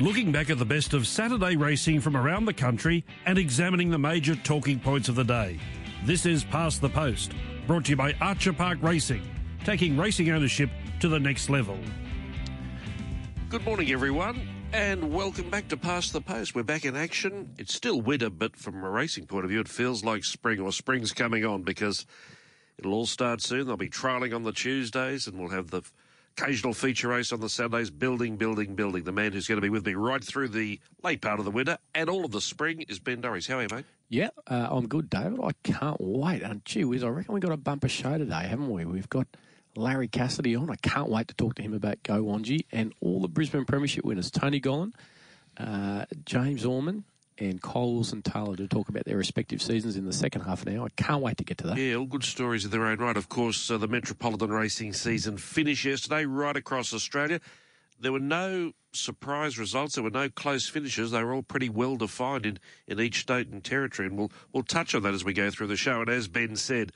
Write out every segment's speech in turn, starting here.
looking back at the best of Saturday racing from around the country and examining the major talking points of the day. This is Past the Post, brought to you by Archer Park Racing, taking racing ownership to the next level. Good morning, everyone, and welcome back to Past the Post. We're back in action. It's still winter, but from a racing point of view, it feels like spring or spring's coming on because it'll all start soon. They'll be trialling on the Tuesdays, and we'll have the occasional feature race on the Saturdays, building, building, building. The man who's going to be with me right through the late part of the winter and all of the spring is Ben Dorries. How are you, mate? Yeah, uh, I'm good, David. I can't wait. And gee whiz, I reckon we've got a bumper show today, haven't we? We've got Larry Cassidy on. I can't wait to talk to him about Go Wanji and all the Brisbane Premiership winners. Tony Gollan, uh, James Orman, and Kyle Wilson Taylor to talk about their respective seasons in the second half now. I can't wait to get to that. Yeah, all good stories of their own right. Of course, uh, the Metropolitan Racing season finished yesterday right across Australia. There were no surprise results. There were no close finishes. They were all pretty well defined in, in each state and territory. And we'll we'll touch on that as we go through the show. And as Ben said,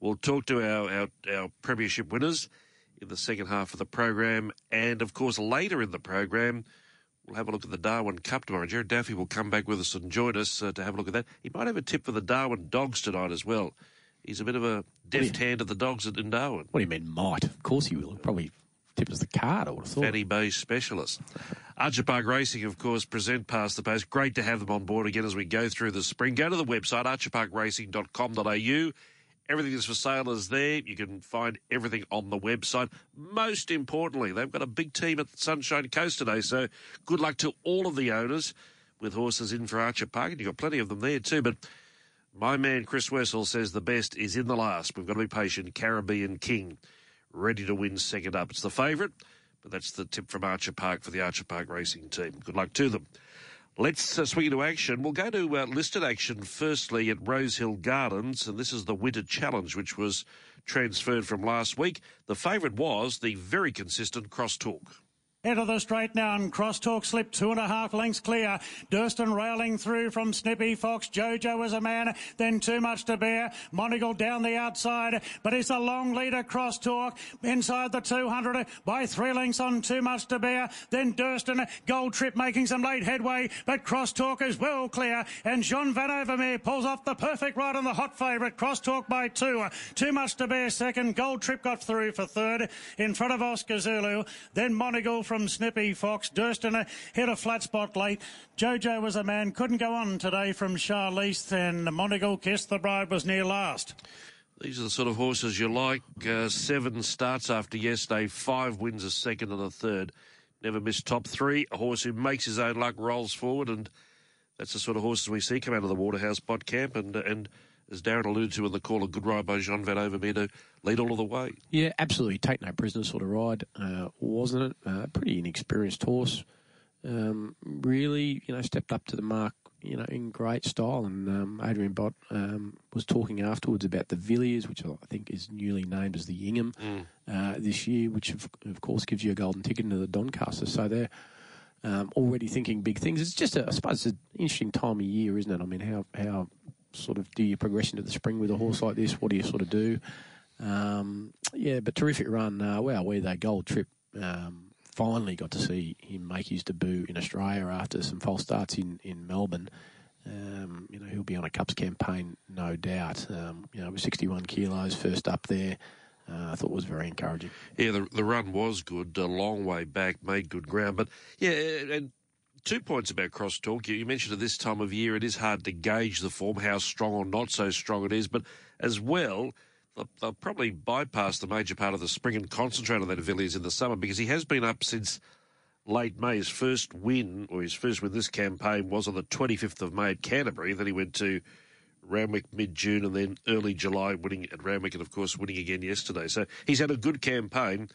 we'll talk to our, our, our premiership winners in the second half of the program. And of course, later in the program, We'll have a look at the Darwin Cup tomorrow. Jared Daffy will come back with us and join us uh, to have a look at that. He might have a tip for the Darwin Dogs tonight as well. He's a bit of a deft hand at the dogs in Darwin. What do you mean, might? Of course he will. Probably tip us the card, I would have thought. Fannie Bay specialist. Archer Park Racing, of course, present past the post. Great to have them on board again as we go through the spring. Go to the website, archerparkracing.com.au. Everything is for sale is there. You can find everything on the website. Most importantly, they've got a big team at Sunshine Coast today, so good luck to all of the owners with horses in for Archer Park, and you've got plenty of them there too. But my man Chris Wessel says the best is in the last. We've got to be patient. Caribbean King, ready to win second up. It's the favourite, but that's the tip from Archer Park for the Archer Park racing team. Good luck to them. Let's uh, swing into action. We'll go to uh, listed action firstly at Rosehill Gardens, and this is the Winter Challenge, which was transferred from last week. The favourite was the very consistent Cross Talk. Into the straight now and crosstalk slip two and a half lengths clear. Durston railing through from Snippy Fox. Jojo is a man, then too much to bear. Monegal down the outside, but it's a long leader crosstalk inside the 200 by three lengths on too much to bear. Then Durston, Gold Trip making some late headway, but crosstalk is well clear. And Jean Van Overmeire pulls off the perfect ride on the hot favourite. Crosstalk by two. Too much to bear second. Gold Trip got through for third in front of Oscar Zulu. Then Monegal from Snippy Fox. Durston hit a flat spot late. Jojo was a man, couldn't go on today from Charlize, and Monegal Kiss the Bride was near last. These are the sort of horses you like. Uh, seven starts after yesterday, five wins a second and a third. Never missed top three. A horse who makes his own luck, rolls forward, and that's the sort of horses we see come out of the Waterhouse Bott Camp. And and as Darren alluded to in the call, a good ride by Jean Van Overmeire to lead all of the way. Yeah, absolutely. Take no prisoner sort of ride, uh, wasn't it? Uh, pretty inexperienced horse. Um, really, you know, stepped up to the mark, you know, in great style. And um, Adrian Bott um, was talking afterwards about the Villiers, which I think is newly named as the Ingham mm. uh, this year, which of, of, course gives you a golden ticket into the Doncaster. So they're um, already thinking big things. It's just, a, I suppose, it's an interesting time of year, isn't it? I mean, how how sort of do you progress into the spring with a horse like this? What do you sort of do? Um, yeah, but terrific run. Uh, wow, where they gold trip. Um, finally got to see him make his debut in Australia after some false starts in in Melbourne. Um, you know, he'll be on a Cups campaign, no doubt. Um, you know, with 61 kilos, first up there. Uh, I thought was very encouraging. Yeah, the, the run was good, a long way back, made good ground. But yeah, and two points about crosstalk. You, mentioned at this time of year it is hard to gauge the form, how strong or not so strong it is, but as well, they'll, probably bypass the major part of the spring and concentrate on that Villiers in the summer because he has been up since late May. His first win, or his first win this campaign, was on the 25th of May at Canterbury. Then he went to Randwick mid June and then early July, winning at Randwick and, of course, winning again yesterday. So he's had a good campaign,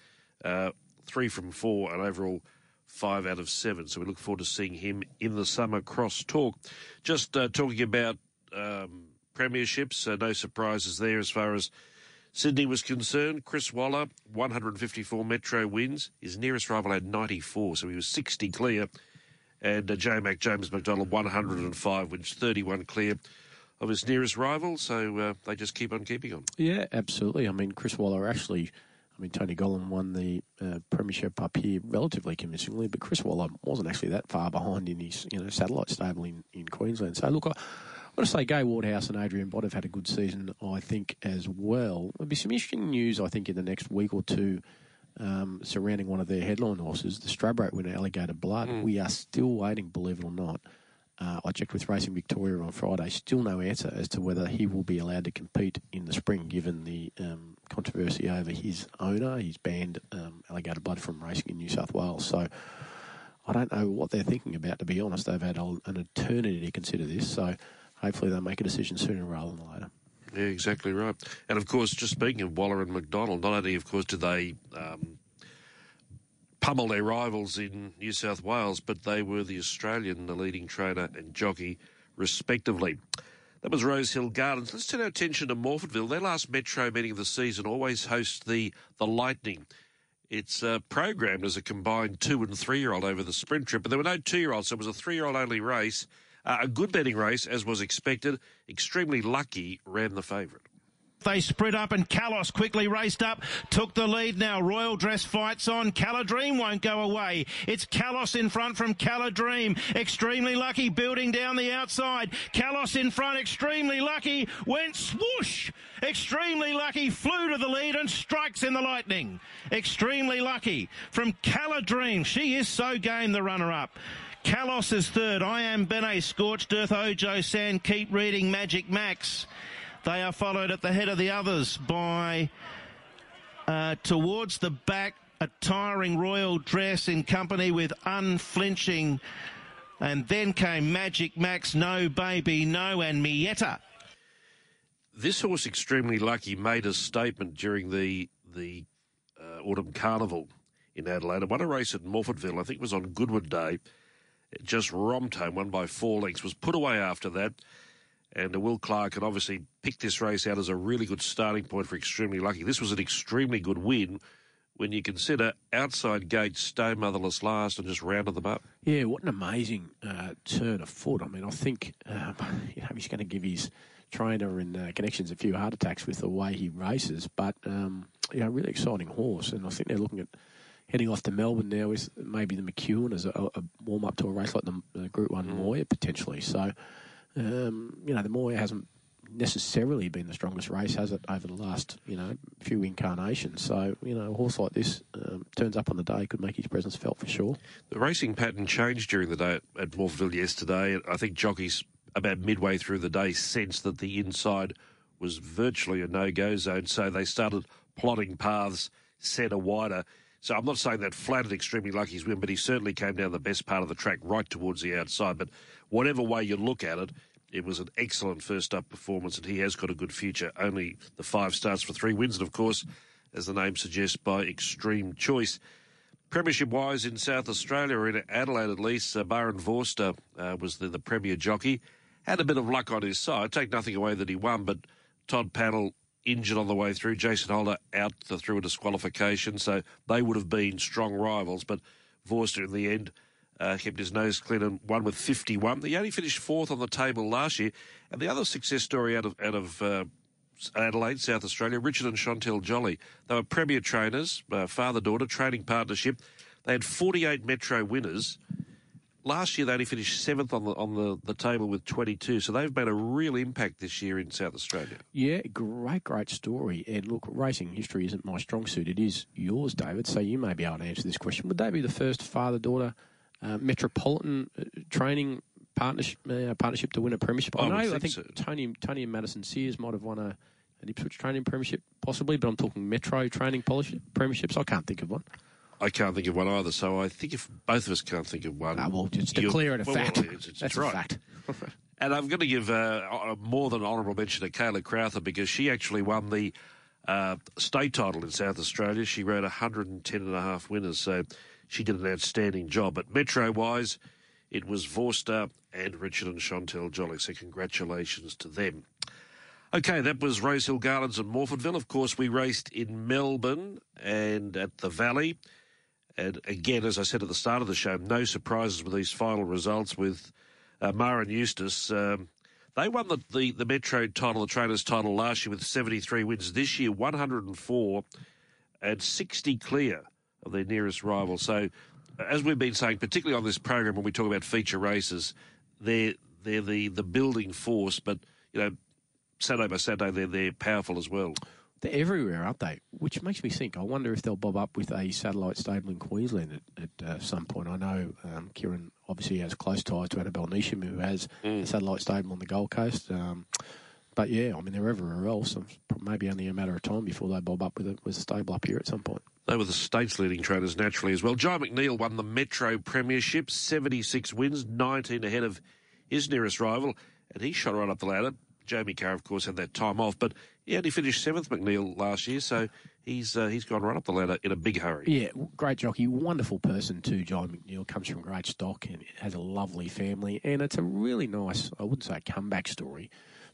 uh, three from four, and overall five out of seven. So we look forward to seeing him in the summer cross talk. Just uh, talking about um, premierships, uh, no surprises there as far as Sydney was concerned. Chris Waller, 154 Metro wins. His nearest rival had 94, so he was 60 clear. And uh, J Mac James McDonald, 105 wins, 31 clear of his nearest rival. So uh, they just keep on keeping on. Yeah, absolutely. I mean, Chris Waller actually I mean, Tony Gollan won the uh, premiership up here relatively convincingly, but Chris Waller wasn't actually that far behind in his you know satellite stable in, in Queensland. So look, I, I want to say Gai Waterhouse and Adrian Bott have had a good season, I think, as well. There'll be some interesting news, I think, in the next week or two um, surrounding one of their headline horses, the Stradbroke winner, Alligator Blood. Mm. We are still waiting, believe it or not. Uh, I checked with Racing Victoria on Friday. Still no answer as to whether he will be allowed to compete in the spring, given the um, controversy over his owner. He's banned um, Alligator Blood from racing in New South Wales. So I don't know what they're thinking about, to be honest. They've had an eternity to consider this. So hopefully they'll make a decision sooner rather than later. Yeah, exactly right. And of course, just speaking of Waller and McDonald, not only, of course, do they um, pummel their rivals in New South Wales, but they were the Australian, the leading trainer and jockey, respectively. That was Rosehill Gardens. Let's turn our attention to Morphettville. Their last metro meeting of the season always hosts the, the Lightning. It's uh, programmed as a combined two and three year old over the sprint trip, but there were no two year olds, so it was a three year old only race. Uh, a good betting race, as was expected. Extremely lucky ran the favourite. They spread up and Kalos quickly raced up, took the lead now. Royal Dress fights on. Caladream won't go away. It's Kalos in front from Caladream. Extremely lucky building down the outside. Kalos in front, extremely lucky. Went swoosh. Extremely lucky flew to the lead and strikes in the lightning. Extremely lucky from Caladream. She is so game the runner up. Kalos is third. I am Bene, Scorched Earth, Ojo Sand, Keep Reading, Magic Max. They are followed at the head of the others by uh, towards the back, a tiring royal dress in company with unflinching. And then came Magic Max, No Baby No, and Mietta. This horse, extremely lucky, made a statement during the the uh, autumn carnival in Adelaide. I won a race at Morphettville. I think it was on Goodwood Day just romped home, won by four lengths, was put away after that. And Will Clark had obviously picked this race out as a really good starting point for Extremely Lucky. This was an extremely good win when you consider outside gate, stay motherless last, and just rounded them up. Yeah, what an amazing uh, turn of foot. I mean, I think um, you know, he's going to give his trainer and uh, connections a few heart attacks with the way he races, but um, you know, really exciting horse. And I think they're looking at heading off to Melbourne now is maybe the McEwen as a, a warm up to a race like the, the Group One mm. Potentially. So, um, you know, the Moir hasn't necessarily been the strongest race, has it, over the last you know few incarnations? So, you know, a horse like this um, turns up on the day could make his presence felt for sure. The racing pattern changed during the day at Morphettville yesterday. I think jockeys about midway through the day sensed that the inside was virtually a no-go zone, so they started plotting paths centre wider. So I'm not saying that flattered extremely lucky's win, but he certainly came down the best part of the track right towards the outside. But whatever way you look at it, it was an excellent first up performance, and he has got a good future. Only the five starts for three wins, and of course, as the name suggests, by extreme choice. Premiership wise in South Australia, or in Adelaide at least, uh, Vorster uh, was the, the premier jockey. Had a bit of luck on his side. Take nothing away that he won, but Todd Pannell injured on the way through. Jason Holder out through a disqualification, so they would have been strong rivals. But Vorster in the end uh, kept his nose clean and won with 51. He only finished fourth on the table last year. And the other success story out of out of uh, Adelaide, South Australia, Richard and Chantel Jolly. They were premier trainers, uh, father daughter training partnership. They had 48 Metro winners last year they only finished seventh on the on the, the table with 22, so they've made a real impact this year in South Australia. Yeah, great, great story. And look, racing history isn't my strong suit; it is yours, David. So you may be able to answer this question. Would they be the first father-daughter uh, metropolitan uh, training partnership uh, partnership to win a premiership? I, I know. Think I think so. Tony Tony and Madison Sears might have won a an Ipswich training premiership, possibly, but I'm talking Metro training premierships. I can't think of one. I can't think of one either. So I think if both of us can't think of one, ah, well, just declare it a well, fact. Well, it's, it's, That's right. a fact. and I'm going to give uh, more than honourable mention to Kayla Crowther because she actually won the uh, state title in South Australia. She rode 110 and a half winners, so she did an outstanding job. But metro wise, it was Vorster and Richard and Chantel Jolly. So congratulations to them. Okay, that was Rosehill Gardens and Morphettville. Of course, we raced in Melbourne and at the Valley. And again, as I said at the start of the show, no surprises with these final results with uh, Maher and Eustace. Um, they won the, the, the Metro title, the trainers title last year with 73 wins. This year, 104 and 60 clear of their nearest rival. So, as we've been saying, particularly on this program when we talk about feature races, they're they're the, the building force, but you know, Saturday by Saturday they're they're powerful as well. They're everywhere, aren't they? Which makes me think. I wonder if they'll bob up with a satellite stable in Queensland at, at uh, some point. I know um, Ciaron obviously has close ties to Annabel Neasham, who has mm. a satellite stable on the Gold Coast. Um, but yeah, I mean they're everywhere else. Maybe only a matter of time before they bob up with a, with a stable up here at some point. They were the state's leading trainers naturally as well. Jye McNeil won the Metro Premiership, 76 wins, 19 ahead of his nearest rival, and he shot right up the ladder. Jamie Kah, of course, had that time off, but he only finished seventh, McNeil, last year, so he's uh, he's gone right up the ladder in a big hurry. Yeah, great jockey, wonderful person too. John McNeil comes from great stock and has a lovely family, and it's a really nice, I wouldn't say a comeback story,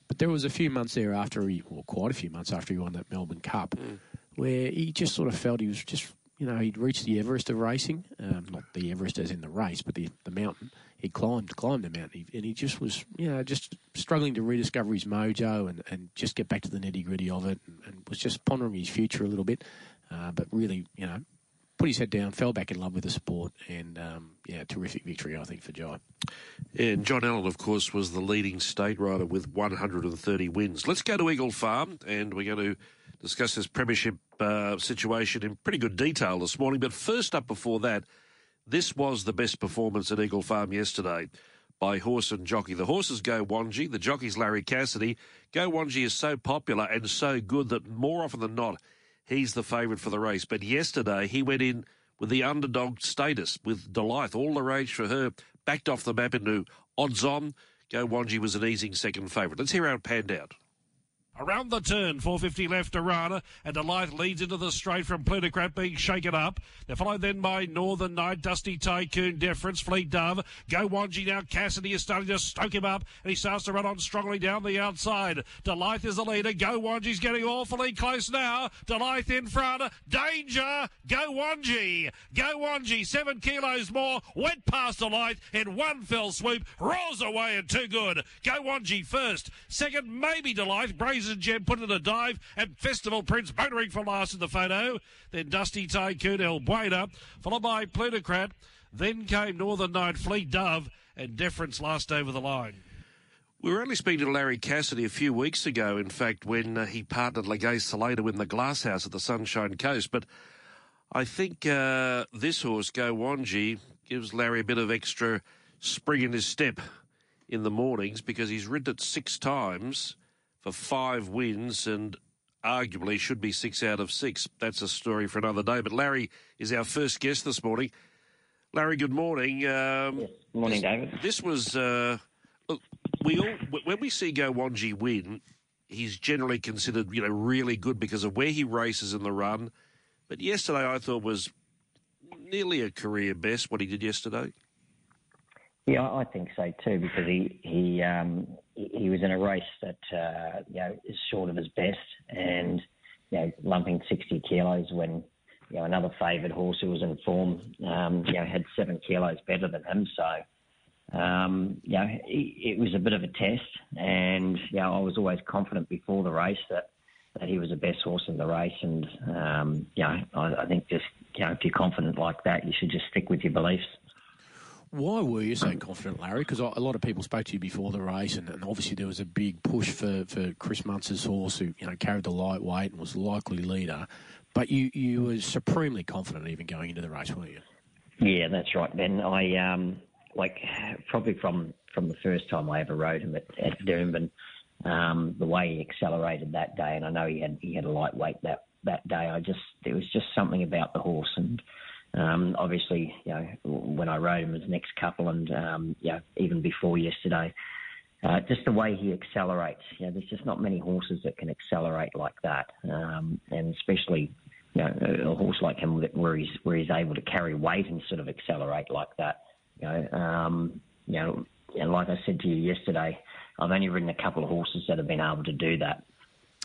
but there was a few months there after he, well, quite a few months after he won that Melbourne Cup, mm. Where he just sort of felt he was just you know, he'd reached the Everest of racing, um, not the Everest as in the race, but the, the mountain. He climbed climbed the mountain, and he just was, you know, just struggling to rediscover his mojo and, and just get back to the nitty gritty of it, and, and, was just pondering his future a little bit. Uh, but really, you know, put his head down, fell back in love with the sport, and um, yeah, terrific victory, I think, for Jye. And John Allen, of course, was the leading state rider with 130 wins. Let's go to Eagle Farm, and we're going to discuss this premiership uh, situation in pretty good detail this morning. But first up, before that, this was the best performance at Eagle Farm yesterday by horse and jockey. The horses go Wanji, the jockey's Larry Cassidy. Go Wanji is so popular and so good that more often than not, he's the favourite for the race. But yesterday, he went in with the underdog status with Delight. All the rage for her, backed off the map into odds on. Go Wanji was an easing second favourite. Let's hear how it panned out. Around the turn, 450 left, Arana, and Delight leads into the straight from Plutocrat being shaken up. They're followed then by Northern Night, Dusty Tycoon, Deference, Fleet Dove. Go Wanji now, Cassidy is starting to stoke him up, and he starts to run on strongly down the outside. Delight is the leader. Go Wanji's getting awfully close now. Delight in front. Danger! Go Wanji! Go Wanji, seven kilos more, went past Delight in one fell swoop, rolls away and too good. Go Wanji first. Second, maybe Delight. Brazen and Gem put in a dive, and Festival Prince motoring for last in the photo. Then Dusty Tycoon El Buena, followed by Plutocrat. Then came Northern Night Fleet Dove, and Deference last over the line. We were only speaking to Larry Cassidy a few weeks ago, in fact, when uh, he partnered Lagay Saleh to win the Glasshouse at the Sunshine Coast. But I think uh, this horse, Go Wanji, gives Larry a bit of extra spring in his step in the mornings because he's ridden it six times for five wins and arguably should be six out of six. That's a story for another day. But Larry is our first guest this morning. Larry, good morning. Um, yes. Morning, this, David. This was uh, look. We all when we see Go Wanji win, he's generally considered you know really good because of where he races in the run. But yesterday, I thought was nearly a career best what he did yesterday. Yeah, I think so too because he he um, he was in a race that uh, you know is short of his best, and you know lumping 60 kilos when you know another favoured horse who was in form, um, you know had seven kilos better than him. So um, you know it, it was a bit of a test, and you know I was always confident before the race that that he was the best horse in the race, and um, you know I, I think just you know if you're confident like that, you should just stick with your beliefs. Why were you so confident, Larry? Because a lot of people spoke to you before the race, and, and, obviously there was a big push for, for Chris Munce's horse, who you know carried the lightweight and was likely leader. But you you were supremely confident even going into the race, weren't you? Yeah, that's right, Ben. I um, like probably from from the first time I ever rode him at, at Doomben, um, the way he accelerated that day, and I know he had he had a lightweight that that day. I just there was just something about the horse and um, obviously, you know, when I rode him as next couple and, um, you know, even before yesterday, uh, just the way he accelerates. You know, there's just not many horses that can accelerate like that. Um, and especially, you know, a horse like him where he's, where he's able to carry weight and sort of accelerate like that. You know, um, you know, and like I said to you yesterday, I've only ridden a couple of horses that have been able to do that.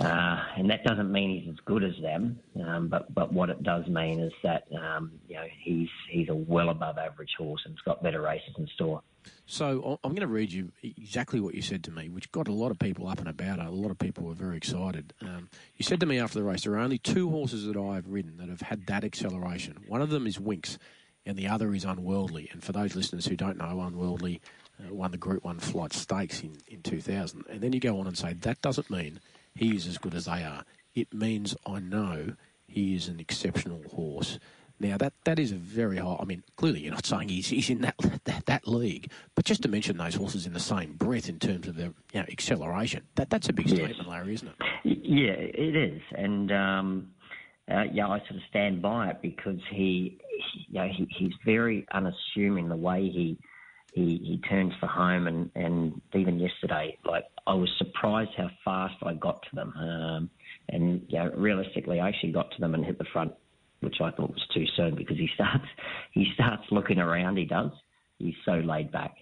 Uh, and that doesn't mean he's as good as them, um, but but what it does mean is that um, you know he's he's a well above average horse and's got better races in store. So I'm going to read you exactly what you said to me, which got a lot of people up and about. A lot of people were very excited. Um, you said to me after the race, there are only two horses that I have ridden that have had that acceleration. One of them is Winks, and the other is Unworldly. And for those listeners who don't know, Unworldly uh, won the Group One Flight Stakes in, in 2000. And then you go on and say that doesn't mean he is as good as they are. It means I know he is an exceptional horse. Now that that is a very high. I mean, clearly you're not saying he's, he's in that, that that league, but just to mention those horses in the same breath in terms of their you know, acceleration, that that's a big statement, yes. Larry, isn't it? Yeah, it is, and um, uh, yeah, I sort of stand by it because he, he you know, he, he's very unassuming the way he he, he turns for home, and, and even yesterday, like I was surprised how fast I got to them. Um, and you know, realistically, I actually got to them and hit the front, which I thought was too soon because he starts he starts looking around. He does. He's so laid back.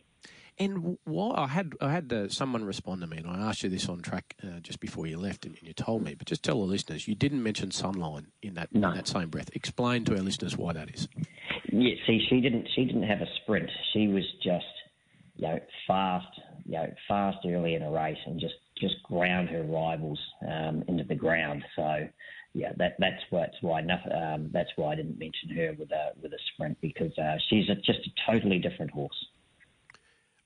And why I had I had uh, someone respond to me, and I asked you this on track uh, just before you left, and, and, you told me. But just tell the listeners, you didn't mention Sunline in that no. in that same breath. Explain to our listeners why that is. Yeah, see, she didn't she didn't have a sprint. She was just you know fast, you know fast early in a race, and just just ground her rivals um, into the ground. So yeah, that that's what's why um, that's why I didn't mention her with a with a sprint because uh, she's a, just a totally different horse.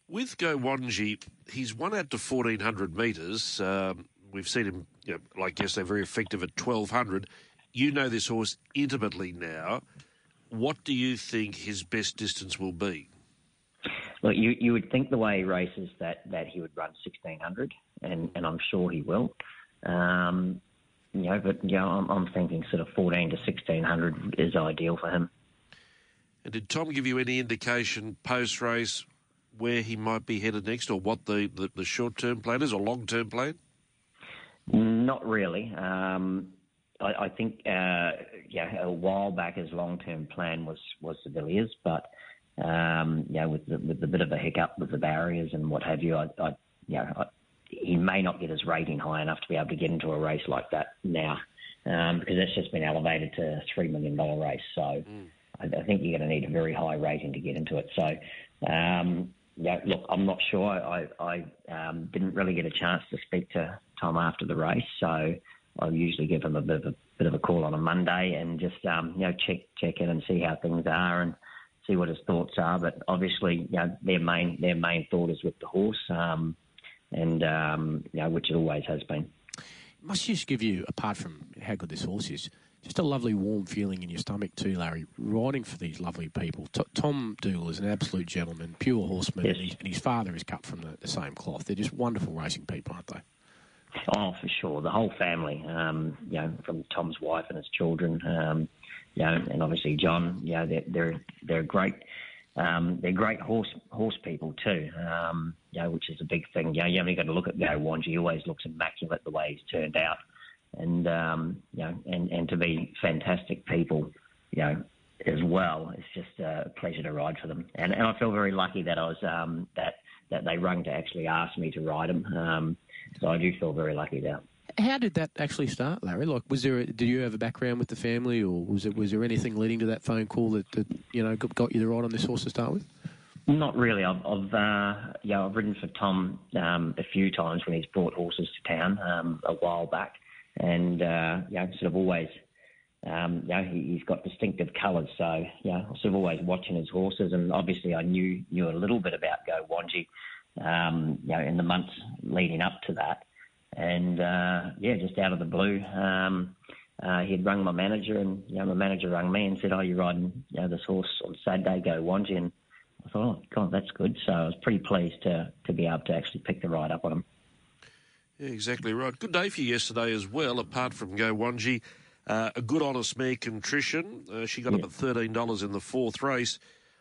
With Go Wanji, he's won out to 1400 metres. Um, we've seen him, you know, like yesterday, very effective at 1200. You know this horse intimately now. What do you think his best distance will be? Look, you, you would think the way he races that, that he would run 1600, and, and I'm sure he will. Um, you know, but you know, I'm, I'm thinking sort of 14 to 1600 is ideal for him. And did Tom give you any indication post race where he might be headed next, or what the, the, the short term plan is, or long term plan? Not really. Um, I, I, think uh, yeah, a while back his long term plan was was Villiers, but um, you know, with the, with a bit of a hiccup with the barriers and what have you, I, I you know, I, he may not get his rating high enough to be able to get into a race like that now, um, because that's just been elevated to a three million dollar race. So mm. I, I, think you're going to need a very high rating to get into it. So um, yeah, look, I'm not sure. I, I um, didn't really get a chance to speak to Tom after the race, so I usually give him a bit of a bit of a call on a Monday and just um, you know check check in and see how things are and see what his thoughts are. But obviously, you know, their main their main thought is with the horse, um, and um, you know, which it always has been. It must just give you, apart from how good this horse is, just a lovely warm feeling in your stomach too, Larry, riding for these lovely people. T- Tom Dooley is an absolute gentleman, pure horseman, yes. and, he, and, his father is cut from the, the, same cloth. They're just wonderful racing people, aren't they? Oh, for sure. The whole family, um, you know, from Tom's wife and his children, um, you know, and obviously John, you know, they're they're, they're great. Um, they're great horse horse people too, um, you know, which is a big thing. You know, you only got to look at Go Wanji. He always looks immaculate the way he's turned out and um, you know, and, and to be fantastic people, you know, as well. It's just a pleasure to ride for them, and, and I feel very lucky that I was um, that that they rung to actually ask me to ride them. Um, so I do feel very lucky there. How did that actually start, Larry? Like, was there? A, did you have a background with the family, or was it? Was there anything leading to that phone call that, that you know got you the ride on this horse to start with? Not really. I've, I've uh, yeah, I've ridden for Tom um, a few times when he's brought horses to town um, a while back and uh, know, sort of always, um, know, he, has got distinctive colours. So know, sort of always watching his horses, and obviously I knew knew a little bit about Go Wanji, um, you know, in the months leading up to that, and uh, yeah, just out of the blue. Um, uh, he had rung my manager, and you know, my manager rung me and said, "Oh, you're riding, you know, this horse on Saturday, Go Wanji." And I thought, "Oh, God, that's good." So I was pretty pleased to to be able to actually pick the ride up on him. Yeah, exactly right. Good day for you yesterday as well, apart from Go Wanji. Uh, a good honest mare, Contrition. Uh, she got yeah. up at $13 in the fourth race.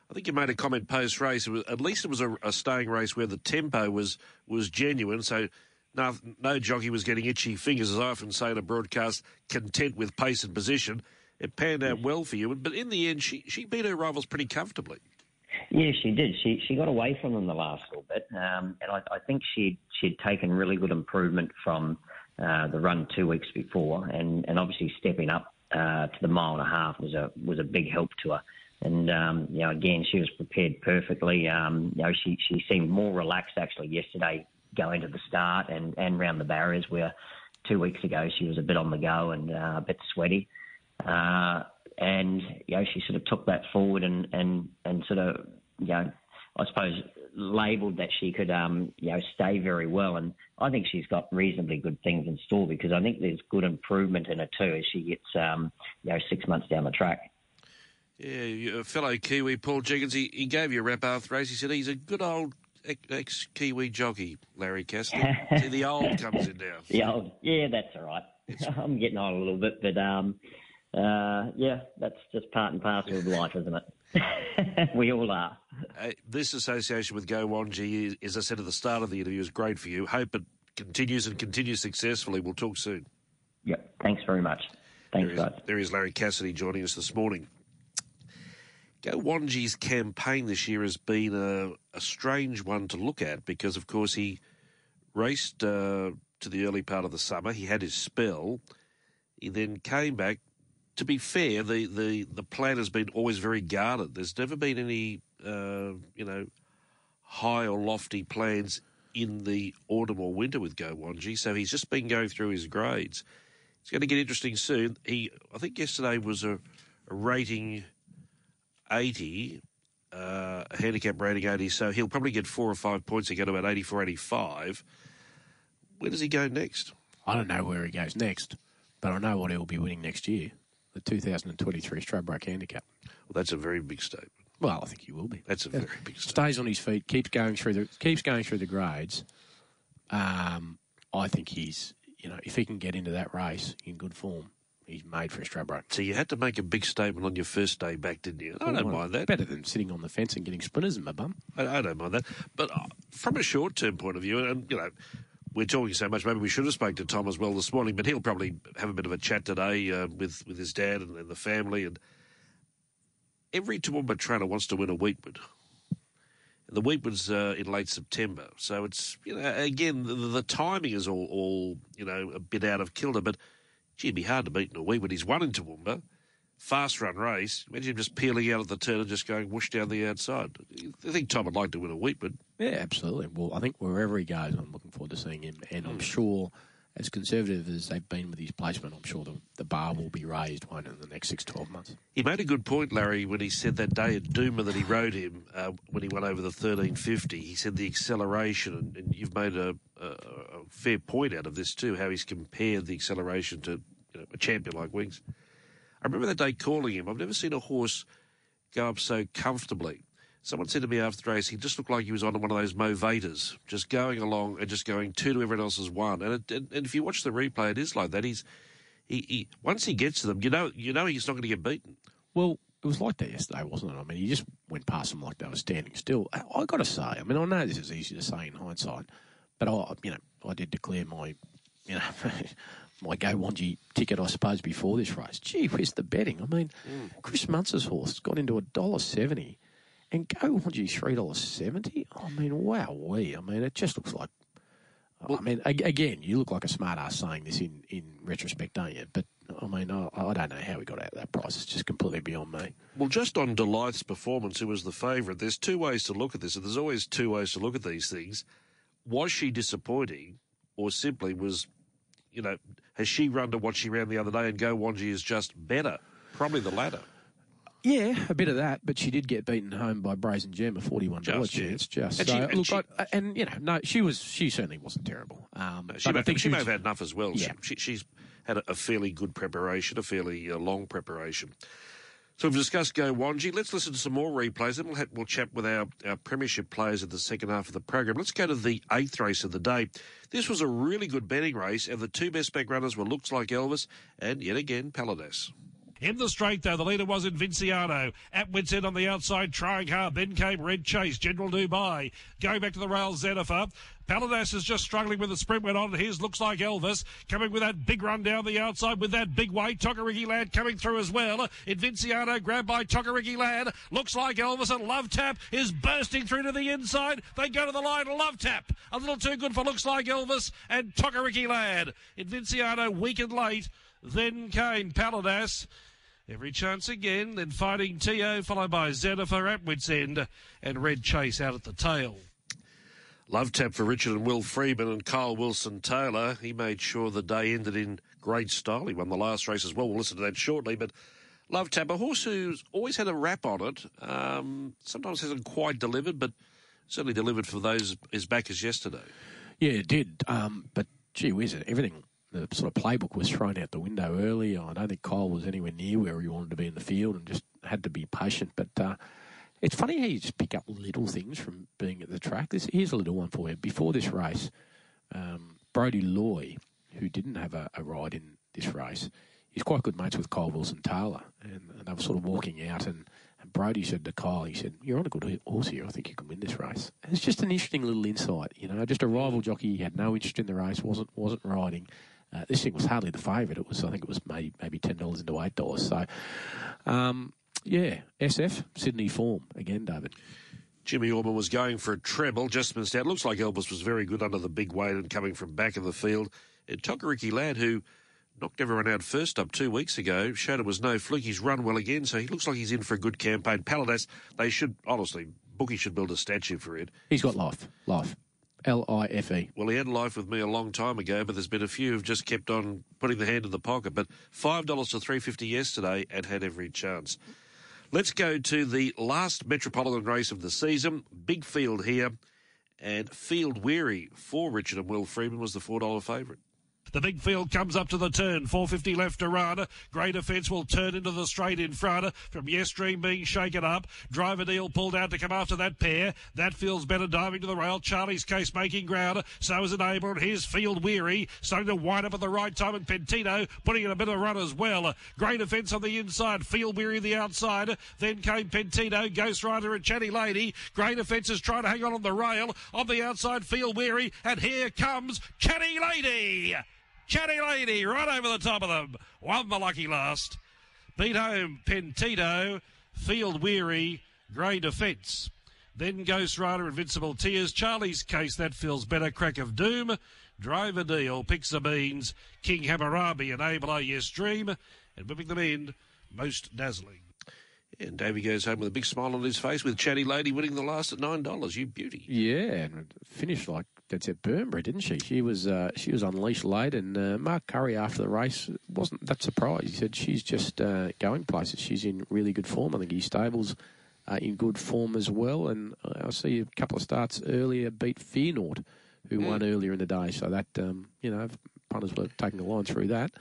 I think you made a comment post race. At least it was a, a, staying race where the tempo was was genuine. So no, no jockey was getting itchy fingers, as I often say in a broadcast, content with pace and position. It panned out well for you. But in the end, she, she beat her rivals pretty comfortably. Yeah, she did. She she got away from them the last little bit, um, and I, I think she she'd taken really good improvement from uh, the run two weeks before, and, and obviously stepping up uh, to the mile and a half was a was a big help to her. And um, you know, again, she was prepared perfectly. Um, you know, she she seemed more relaxed actually yesterday going to the start and and round the barriers where two weeks ago she was a bit on the go and uh, a bit sweaty. Uh, and you know, she sort of took that forward and and and sort of you know, I suppose labelled that she could um, you know stay very well. And I think she's got reasonably good things in store because I think there's good improvement in her too as she gets um, you know six months down the track. Yeah, fellow Kiwi, Paul Jenkins, he, he gave you a Rappath race. He said he's a good old ex Kiwi jockey, Larry Cassidy. See, the old comes in now. The old, yeah, that's all right. I'm getting on a little bit, but um, uh, yeah, that's just part and parcel of life, isn't it? we all are. Uh, this association with Go Wanji, as I said at the start of the interview, is great for you. Hope it continues and continues successfully. We'll talk soon. Yep. Thanks very much. Thanks, there is, guys. There is Larry Cassidy joining us this morning. Go Wanji's campaign this year has been a, a, strange one to look at because, of course, he raced uh, to the early part of the summer. He had his spell. He then came back. To be fair, the, the, the plan has been always very guarded. There's never been any, uh, you know, high or lofty plans in the autumn or winter with Go Wanji. So he's just been going through his grades. It's going to get interesting soon. He, I think yesterday was a, a rating 80, uh, handicap rating 80, so he'll probably get four or five points. Get about 84, 85. Where does he go next? I don't know where he goes next, but I know what he'll be winning next year the 2023 Stradbroke Handicap. Well, that's a very big statement. Well, I think he will be. That's a very big statement. Stays on his feet, keeps going through the keeps going through the grades. Um, I think he's you know if he can get into that race in good form, he's made for a Stradbroke. So you had to make a big statement on your first day back, didn't you? I don't well, mind that. Better than sitting on the fence and getting splinters in my bum. I, I don't mind that. But uh, from a short term point of view, and you know, we're talking so much. Maybe we should have spoke to Tom as well this morning, but he'll probably have a bit of a chat today uh, with with his dad and, and, the family. And every Toowoomba trainer wants to win a Weetwood. And the Weetwood's uh, in late September, so it's you know again the, the timing is all, all you know a bit out of kilter, but It'd be hard to beat in a wee, but he's won in Toowoomba. Fast run race. Imagine him just peeling out of the turn and just going whoosh down the outside. I think Tom would like to win a Weetwood. Yeah, absolutely. Well, I think wherever he goes, I'm looking forward to seeing him. And I'm hmm. sure, as conservative as they've been with his placement, I'm sure the, the bar will be raised, won't it, in the next six, 12 months? He made a good point, Larry, when he said that day at Dooma that he rode him uh, when he went over the 1350. He said the acceleration, and, and you've made a, a, a fair point out of this too, how he's compared the acceleration to you know, a champion like Winks. I remember that day calling him. I've never seen a horse go up so comfortably. Someone said to me after the race, he just looked like he was on one of those Movators, just going along and just going two to everyone else's one. And, it, and, and if you watch the replay, it is like that. He's he, he once he gets to them, you know you know he's not going to get beaten. Well, it was like that yesterday, wasn't it? I mean, he just went past them like they were standing still. I, I got to say, I mean, I know this is easy to say in hindsight, but I, you know, I did declare my, you know, my Go Wanji ticket, I suppose, before this race. Gee, where's the betting? I mean, mm. Chris Munce's horse got into a dollar seventy, and Go Wanji three dollars seventy. I mean, wow, we. I mean, it just looks like. Well, I mean, again, you look like a smart ass saying this in, in retrospect, don't you? But I mean, I, I don't know how we got out of that price. It's just completely beyond me. Well, just on Delight's performance, who was the favourite, there's two ways to look at this, and there's always two ways to look at these things. Was she disappointing, or simply was you know, has she run to what she ran the other day and Go Wanji is just better? Probably the latter. Yeah, a bit of that, but she did get beaten home by Brazen Gem, a forty-one dollar chance. Just and, so, she, and, look, she, I, and, you know, no, she was she certainly wasn't terrible. Um, she, may, I think she, she may have had enough as well. Yeah. She, she's had a, a, fairly good preparation, a fairly uh, long preparation. So we've discussed Go Wanji. Let's listen to some more replays. and we'll, have, we'll chat with our, our premiership players at the second half of the program. Let's go to the eighth race of the day. This was a really good betting race, and the two best back runners were Looks Like Elvis and, yet again, Paladas. In the straight, though, the leader was Invinciano. At wits end on the outside, trying hard. Then came Red Chase, General Dubai. Going back to the rail, Zenifer. Paladas is just struggling with the sprint went on. His looks like Elvis coming with that big run down the outside with that big weight. Tokariki Lad coming through as well. Invinciano grabbed by Tokariki Lad. Looks like Elvis and Love Tap is bursting through to the inside. They go to the line. Love Tap a little too good for looks like Elvis and Tokariki Lad. Invinciano weak and late. Then came Paladas. Every chance again, then fighting Tio, followed by Zenifer at wits end, and Red Chase out at the tail. Love tap for Richard and Will Freedman and Kyle Wilson Taylor. He made sure the day ended in great style. He won the last race as well. We'll listen to that shortly. But Love Tap, a horse who's always had a rap on it. Um, sometimes hasn't quite delivered, but certainly delivered for those as back as yesterday. Yeah, it did. Um, but gee whiz, it everything the sort of playbook was thrown out the window early. I don't think Kyle was anywhere near where he wanted to be in the field and just had to be patient. But uh, it's funny how you just pick up little things from being at the track. This here's a little one for you. Before this race, um, Brody Loy, who didn't have a, a, ride in this race, he's quite good mates with Kyle Wilson Taylor, and, and, they were sort of walking out, and, and, Brody said to Kyle, he said, "You're on a good horse here. I think you can win this race." And it's just an interesting little insight, you know. Just a rival jockey, he had no interest in the race, wasn't wasn't riding. Uh, this thing was hardly the favourite. It was, I think, it was maybe maybe ten dollars into eight dollars. So, um, yeah, SF, Sydney form again, David. Jimmy Orman was going for a treble, just missed out. Looks like Elvis was very good under the big weight and coming from back of the field. And Tokariki Lad, who knocked everyone out first up two weeks ago, showed it was no fluke. He's run well again, so he looks like he's in for a good campaign. Paladas, they should, honestly, Bookie should build a statue for it. He's got life. Life. L I F E. Well, he had life with me a long time ago, but there's been a few who've just kept on putting the hand in the pocket. But five dollars to three fifty yesterday, and had every chance. Let's go to the last Metropolitan race of the season. Big field here, and Field Weary for Richard and Will Freedman was the four dollar favourite. The big field comes up to the turn. 450 left to run. Great Offence will turn into the straight in front from Yes Dream being shaken up. Driver Deal pulled out to come after that pair. That feels better diving to the rail. Charlie's case making ground. So is Enable. And here's Field Weary starting to wind up at the right time. And Pentino putting in a bit of run as well. Great Offence on the inside. Field Weary the outside. Then came Pentino. Ghost Rider and Chatty Lady. Great Offence is trying to hang on on the rail. On the outside, Field Weary. And here comes Chatty Lady. Chatty Lady right over the top of them. Won the lucky last. Beat home Pentito, Field Weary, Grey Defence. Then Ghost Rider, Invincible Tears, Charlie's Case, That Feels Better, Crack of Doom, Driver Deal, Picks the Beans, King Hammurabi, Enabler, Yes Dream, and whipping them in, Most Dazzling. And Davey goes home with a big smile on his face with Chatty Lady winning the last at $9. You beauty. Yeah, and finished like that's at Burnbury, didn't she? She was uh, she was unleashed late, and uh, Mark Curry after the race wasn't that surprised. He said she's just uh, going places. She's in really good form. I think his stables are in good form as well. And I see a couple of starts earlier beat Fear Naught, who mm. won earlier in the day. So that um, you know, punters were taking a line through that.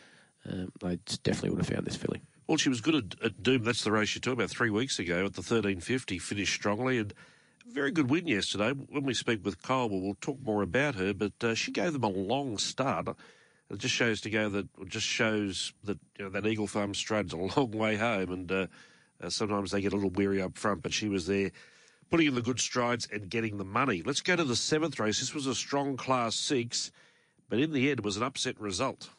Um, they definitely would have found this filly. Well, she was good at, at Doom. That's the race you talked about three weeks ago at the 1350. Finished strongly and very good win yesterday. When we speak with Kyle, we'll talk more about her, but uh, she gave them a long start. It just shows to go that just shows that you know, that Eagle Farm Straight's a long way home, and uh, uh, sometimes they get a little weary up front. But she was there, putting in the good strides and getting the money. Let's go to the seventh race. This was a strong Class Six, but in the end, it was an upset result.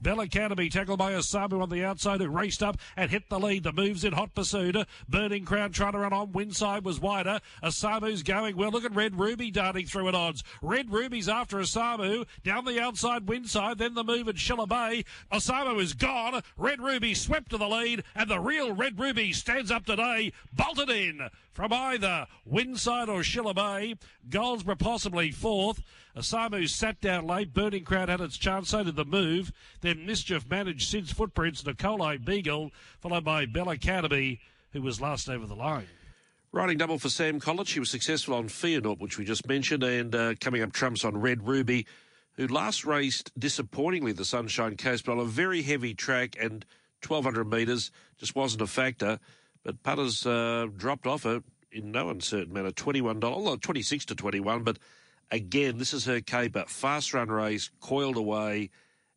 Bell Academy tackled by Osamu on the outside who raced up and hit the lead. The moves in hot pursuit. Burning Crown trying to run on. Winside was wider. Osamu's going well. Look at Red Ruby darting through at odds. Red Ruby's after Osamu. Down the outside Winside. Then the move at Shiller Bay. Osamu is gone. Red Ruby swept to the lead and the real Red Ruby stands up today. Bolted in from either Winside or Shiller Bay. Goldsborough possibly fourth. Osamu sat down late. Burning Crowd had its chance, so did the move. Then Mischief managed Sid's footprints, Nicole Beagle, followed by Bella Academy, who was last over the line. Riding double for Sam Collett. She was successful on Fearnaught, which we just mentioned, and uh, coming up trumps on Red Ruby, who last raced disappointingly the Sunshine Coast, but on a very heavy track and 1,200 metres just wasn't a factor. But putters uh, dropped off her in no uncertain manner. $21, although 26 to 21, but Again, this is her caper. Fast run race, coiled away,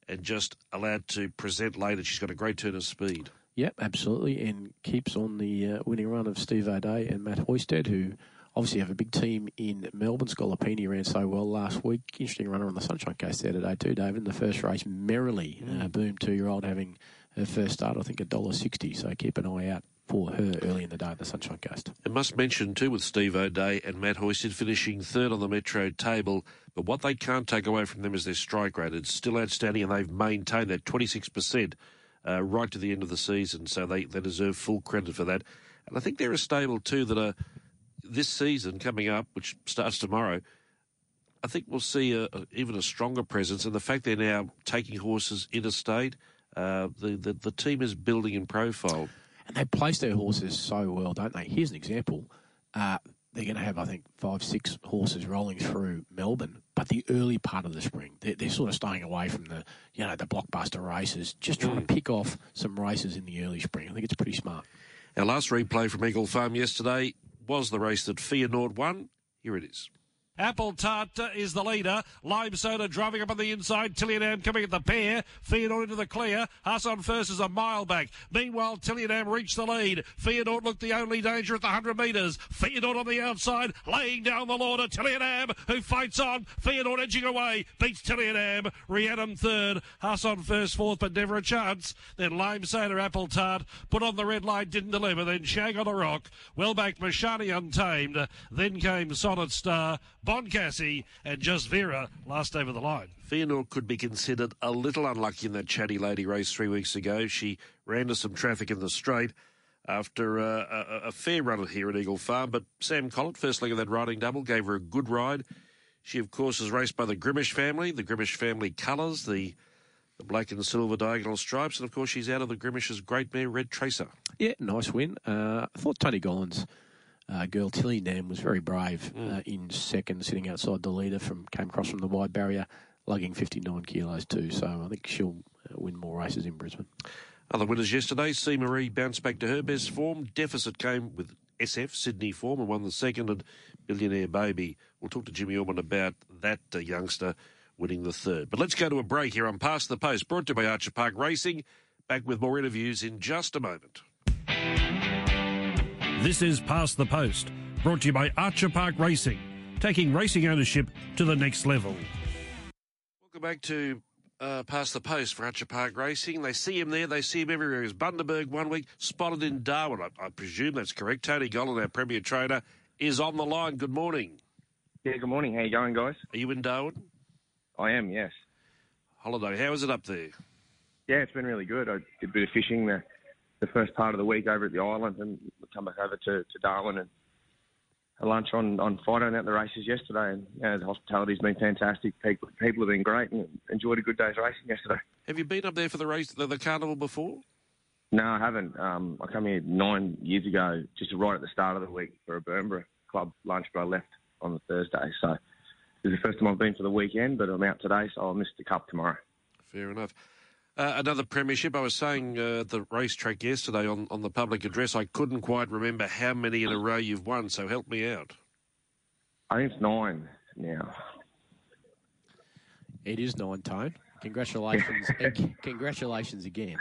and just allowed to present later. She's got a great turn of speed. Yep, absolutely, and keeps on the uh, winning run of Steve O'Dea and Matt Hoysted, who obviously have a big team in Melbourne. Scalapini ran so well last week. Interesting runner on the Sunshine Coast there today too, David. In the first race, merrily, uh, mm. boom, two-year-old having her first start, I think a dollar sixty. So keep an eye out for her early in the day at the Sunshine Coast. It must mention too with Steve O'Dea and Matt Hoysted finishing third on the Metro table, but what they can't take away from them is their strike rate. It's still outstanding, and they've maintained that twenty six percent. Uh, right to the end of the season, so they, they deserve full credit for that. And I think they're a stable too that are this season coming up, which starts tomorrow, I think we'll see a, a, even a stronger presence. And the fact they're now taking horses interstate, uh, the, the, the team is building in profile. And they place their horses so well, don't they? Here's an example. Uh, they're going to have, I think, five, six horses rolling through Melbourne. But the early part of the spring, they're, they're sort of staying away from the, you know, the blockbuster races, just trying mm. to pick off some races in the early spring. I think it's pretty smart. Our last replay from Eagle Farm yesterday was the race that Feyenoord won. Here it is. Apple Tart uh, is the leader. Lime Soda driving up on the inside. Tillyanam coming at the pair. Feyenoord into the clear. Hassan first is a mile back. Meanwhile, Tillyanam reached the lead. Feyenoord looked the only danger at the 100 metres. Feyenoord on the outside, laying down the law to Tillyanam, who fights on. Feyenoord edging away. Beats Tillyanam. Rhiannon third. Hassan first, fourth, but never a chance. Then Lime Soda, Apple Tart, put on the red line, didn't deliver. Then Shag on the rock. Well back, Mashani untamed. Then came Sonnet Star. Boncassi, and Just Vera last over the line. Feyenoord could be considered a little unlucky in that chatty lady race three weeks ago. She ran into some traffic in the straight after uh, a, a, fair run here at Eagle Farm. But Sam Collett, first leg of that riding double, gave her a good ride. She, of course, is raced by the Grimmish family, the Grimmish family colours, the the black and silver diagonal stripes, and of course she's out of the Grimmish's great mare Red Tracer. Yeah, nice win. Uh, I thought Tony Gollan's uh, girl Tillyanam was very brave mm. uh, in second, sitting outside the leader from came across from the wide barrier, lugging 59 kilos too. So I think she'll uh, win more races in Brisbane. Other winners yesterday, C. Marie bounced back to her best form. Deficit came with SF Sydney form and won the second. And Billionaire Baby. We'll talk to Jimmy Orman about that uh, youngster winning the third. But let's go to a break here on Past the Post, brought to you by Archer Park Racing. Back with more interviews in just a moment. This is Past the Post, brought to you by Archer Park Racing, taking racing ownership to the next level. Welcome back to uh, Past the Post for Archer Park Racing. They see him there, they see him everywhere. He's Bundaberg one week, spotted in Darwin. I, I presume that's correct. Tony Gollan, our Premier Trainer, is on the line. Good morning. Yeah, good morning. How you going, guys? Are you in Darwin? I am, yes. Holiday, how is it up there? Yeah, it's been really good. I did a bit of fishing there the first part of the week over at the island and come back over to, to Darwin and a lunch on, on Friday and at the races yesterday. And you know, the hospitality's been fantastic. People, people have been great and enjoyed a good day's racing yesterday. Have you been up there for the race, the, the carnival before? No, I haven't. Um, I came here nine years ago, just right at the start of the week for a Burnborough club lunch, but I left on the Thursday. So this is the first time I've been for the weekend, but I'm out today, so I'll miss the cup tomorrow. Fair enough. Uh, another premiership. I was saying uh, the racetrack yesterday on, on the public address. I couldn't quite remember how many in a row you've won. So help me out. I think it's nine now. It is nine, Tone. Congratulations! congratulations again.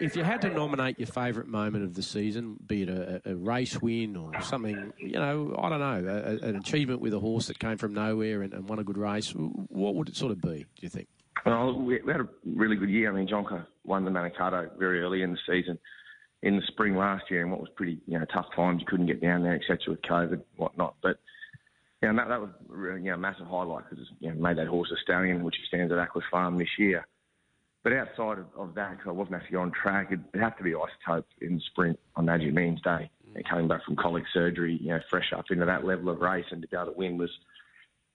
If you had to nominate your favourite moment of the season, be it a, a, race win or something, you know, I don't know, a, an achievement with a horse that came from nowhere and, and won a good race, what would it sort of be? Do you think? Well, we, had a really good year. I mean, Jonker won the Manikato very early in the season, in the spring last year, in what was pretty you know tough times. You couldn't get down there, etc. with COVID, and whatnot. But yeah, that, that was really, you know, a massive highlight because you know, made that horse a stallion, which he stands at Aquis Farm this year. But outside of, of that, because I wasn't actually on track, it'd, it'd have to be Isotope in the sprint on Magic Millions Day. Mm. And coming back from colic surgery, you know, fresh up into that level of race and to be able to win was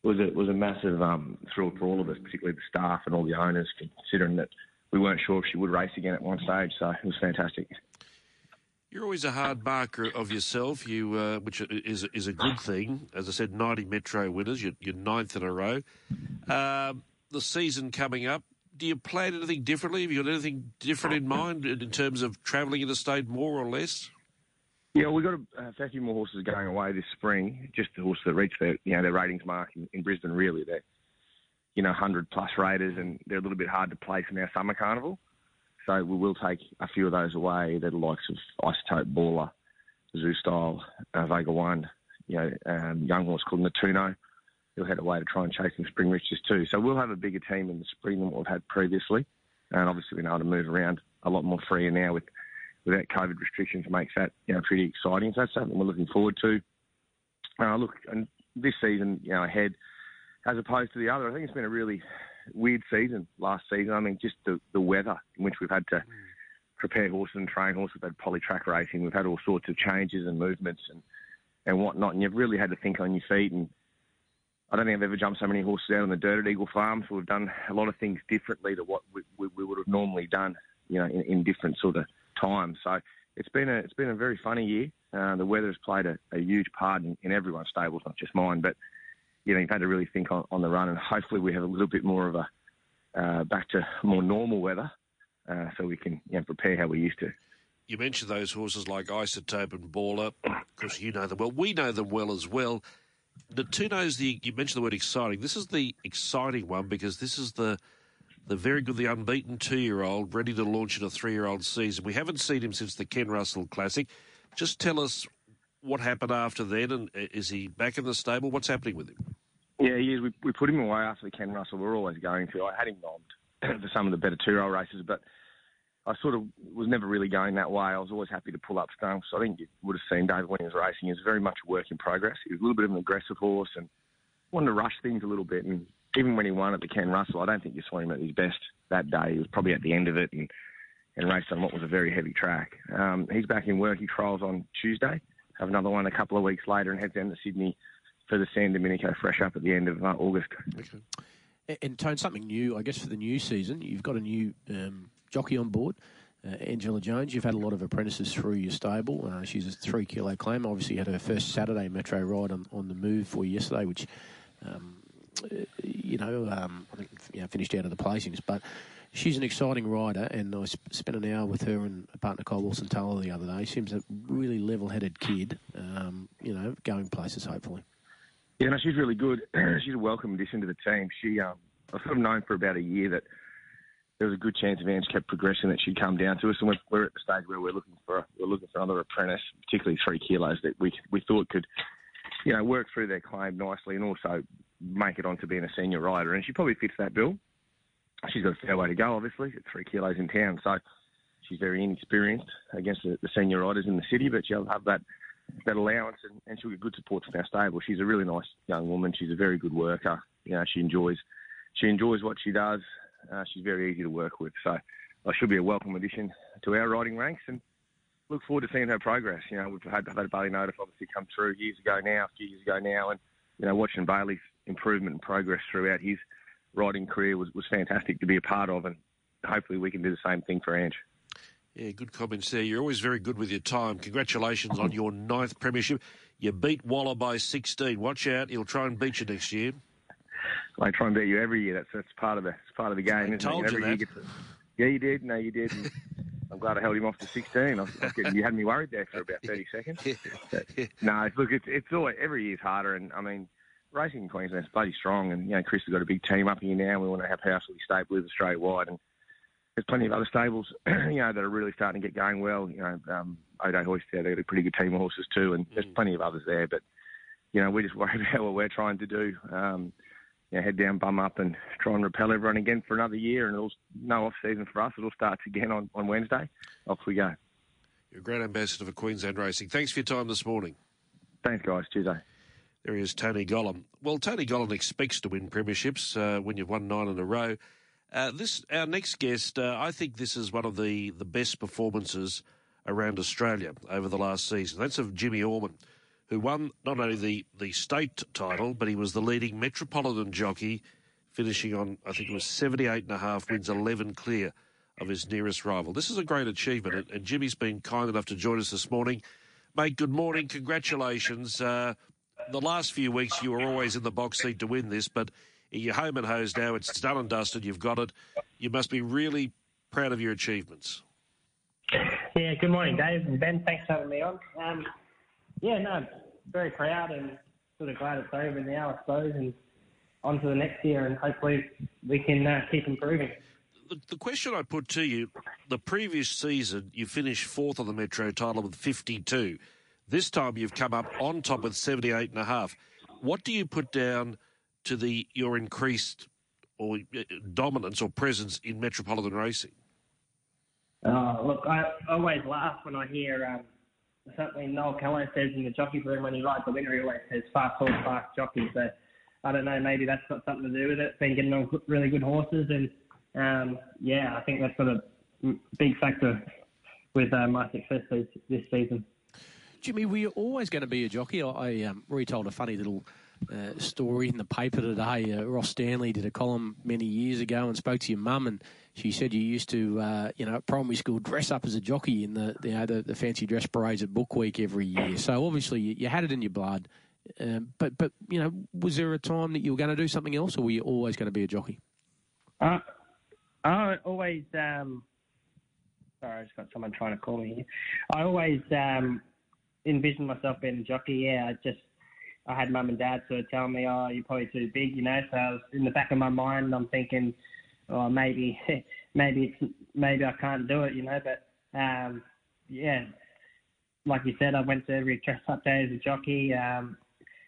was a was a massive um, thrill for all of us, particularly the staff and all the owners, considering that we weren't sure if she would race again at one stage. So it was fantastic. You're always a hard marker of yourself, you uh, which is is a good thing. As I said, 90 Metro winners, you're, you're ninth in a row. Um, the season coming up, do you plan anything differently? Have you got anything different in mind in terms of travelling interstate more or less? Yeah, we've got a, a fair few more horses going away this spring. Just the horses that reach their, you know, their ratings mark in, in Brisbane. Really, they're, you know, hundred plus raiders, and they're a little bit hard to place in our summer carnival. So we will take a few of those away. The likes of Isotope Baller, Zoo Style, uh, Vega One, you know, um, young horse called Natuno. He'll head away to try and chase some spring riches too. So we'll have a bigger team in the spring than what we've had previously. And obviously we're able to move around a lot more freer now with without COVID restrictions makes that you know pretty exciting. So that's something we're looking forward to. Uh, look, and this season, you know, ahead as opposed to the other, I think it's been a really weird season last season. I mean, just the, the weather in which we've had to prepare horses and train horses. We've had poly track racing. We've had all sorts of changes and movements and, and whatnot. And you've really had to think on your feet. And I don't think I've ever jumped so many horses out on the dirt at Eagle Farm. So we've done a lot of things differently to what we, we, we would have normally done, you know, in, in, different sort of times. So it's been a it's been a very funny year. Uh, the weather has played a, a huge part in, in everyone's stables, not just mine. But you know, you've had to really think on, on the run, and hopefully we have a little bit more of a uh, back to more normal weather, uh, so we can you know, prepare how we used to. You mentioned those horses like Isotope and Baller. Of course, you know them well. We know them well as well. Natuno's the you mentioned the word exciting. This is the exciting one because this is the the very good, the unbeaten two year old, ready to launch in a three year old season. We haven't seen him since the Ken Russell Classic. Just tell us what happened after then, and uh, is he back in the stable? What's happening with him? Yeah, he is. We, we put him away after the Ken Russell. We're always going to. I had him bombed for some of the better two-year-old races, but I sort of was never really going that way. I was always happy to pull up stumps. I think you would have seen David when he was racing. He was very much a work in progress. He was a little bit of an aggressive horse and wanted to rush things a little bit. And even when he won at the Ken Russell, I don't think you saw him at his best that day. He was probably at the end of it and, and raced on what was a very heavy track. Um, he's back in work. He trials on Tuesday. Have another one a couple of weeks later and heads down to Sydney for the San Domenico fresh up at the end of uh, August. Okay. And Tone, something new, I guess, for the new season. You've got a new um, jockey on board, uh, Angela Jones. You've had a lot of apprentices through your stable. Uh, she's a three kilo claim. Obviously, had her first Saturday Metro ride on, on the move for you yesterday, which, um, you know, um, I think you know, finished out of the placings. But she's an exciting rider, and I spent an hour with her and partner Kyle Wilson Taylor the other day. Seems a really level headed kid, um, you know, going places hopefully. Yeah, no, she's really good. she's a welcome addition to the team. She, um, I've sort of known for about a year that there was a good chance if Ange kept progressing that she'd come down to us, and we're, we're at the stage where we're looking for we're looking for another apprentice, particularly three kilos that we we thought could, you know, work through their claim nicely and also make it on to being a senior rider. And she probably fits that bill. She's got a fair way to go, obviously, at three kilos in town, so she's very inexperienced against the, the senior riders in the city, but she'll have that that allowance, and, and she'll get good support from our stable. She's a really nice young woman. She's a very good worker. You know, she enjoys she enjoys what she does. Uh, she's very easy to work with. So I should be a welcome addition to our riding ranks, and look forward to seeing her progress. You know, we've had, had Baylee Nothdurft obviously come through years ago now, a few years ago now, and you know, watching Baylee's improvement and progress throughout his riding career was, was fantastic to be a part of, and hopefully we can do the same thing for Ange. Yeah, good comments there. You're always very good with your time. Congratulations on your ninth premiership. You beat Waller by 16. Watch out, he'll try and beat you next year. I try and beat you every year. That's that's part of the part of the game. I told it? you, every that. To, yeah, you did. No, you did. I'm glad I held him off to 16. I was, I was getting, you had me worried there for about 30 seconds. But, no, look, it's it's always every year's harder, and I mean, racing in Queensland's bloody strong, and you know, Chris has got a big team up here now. We want to have Housely stable with straight wide, and there's plenty of other stables, you know, that are really starting to get going well. You know, um, Hoist there, they've got a pretty good team of horses too, and there's plenty of others there. But you know, we just worry about what we're trying to do. Um, you know, head down, bum up, and try and repel everyone again for another year. And it'll no off season for us. It'll start again on, on Wednesday. Off we go. You're a great ambassador for Queensland Racing. Thanks for your time this morning. Thanks, guys. Tuesday. There he is, Tony Gollan. Well, Tony Gollan expects to win premierships uh, when you've won nine in a row. Uh, this our next guest. Uh, I think this is one of the, the best performances around Australia over the last season. That's of Jimmy Orman, who won not only the, the state title, but he was the leading metropolitan jockey, finishing on I think it was seventy eight and a half wins, eleven clear of his nearest rival. This is a great achievement, and, and Jimmy's been kind enough to join us this morning. Mate, good morning. Congratulations. Uh, the last few weeks you were always in the box seat to win this, but you're home and hosed now. It's done and dusted. You've got it. You must be really proud of your achievements. Yeah, good morning, Dave and Ben. Thanks for having me on. Um, yeah, no, very proud and sort of glad it's over now, I suppose, and on to the next year, and hopefully we can uh, keep improving. the, the question I put to you: the previous season, you finished fourth on the Metro title with 52. This time, you've come up on top with 78 and a half. What do you put down to the your increased or uh, dominance or presence in metropolitan racing? Uh, look, I always laugh when I hear um, something Noel Callow says in the jockey room when he rides the winner. He always says fast horse, fast jockey. So I don't know, maybe that's got something to do with it. Been getting on really good horses, and um, yeah, I think that's got a big factor with uh, my success this season. Jimmy, were you always going to be a jockey? I um, retold a funny little uh, story in the paper today. Uh, Ross Stanley did a column many years ago and spoke to your mum, and she said you used to, uh, you know, at primary school dress up as a jockey in the, you know, the, the fancy dress parades at Book Week every year. So obviously you, you had it in your blood. Um, but but you know, was there a time that you were going to do something else, or were you always going to be a jockey? Uh, I always. Um, sorry, I just got someone trying to call me. Here. I always um, envisioned myself being a jockey. Yeah, I just I had mum and dad sort of telling me, "Oh, you're probably too big," you know. So I was in the back of my mind, I'm thinking, "Oh, maybe, maybe it's maybe I can't do it," you know. But um, yeah, like you said, I went to every dress up day as a jockey. Um,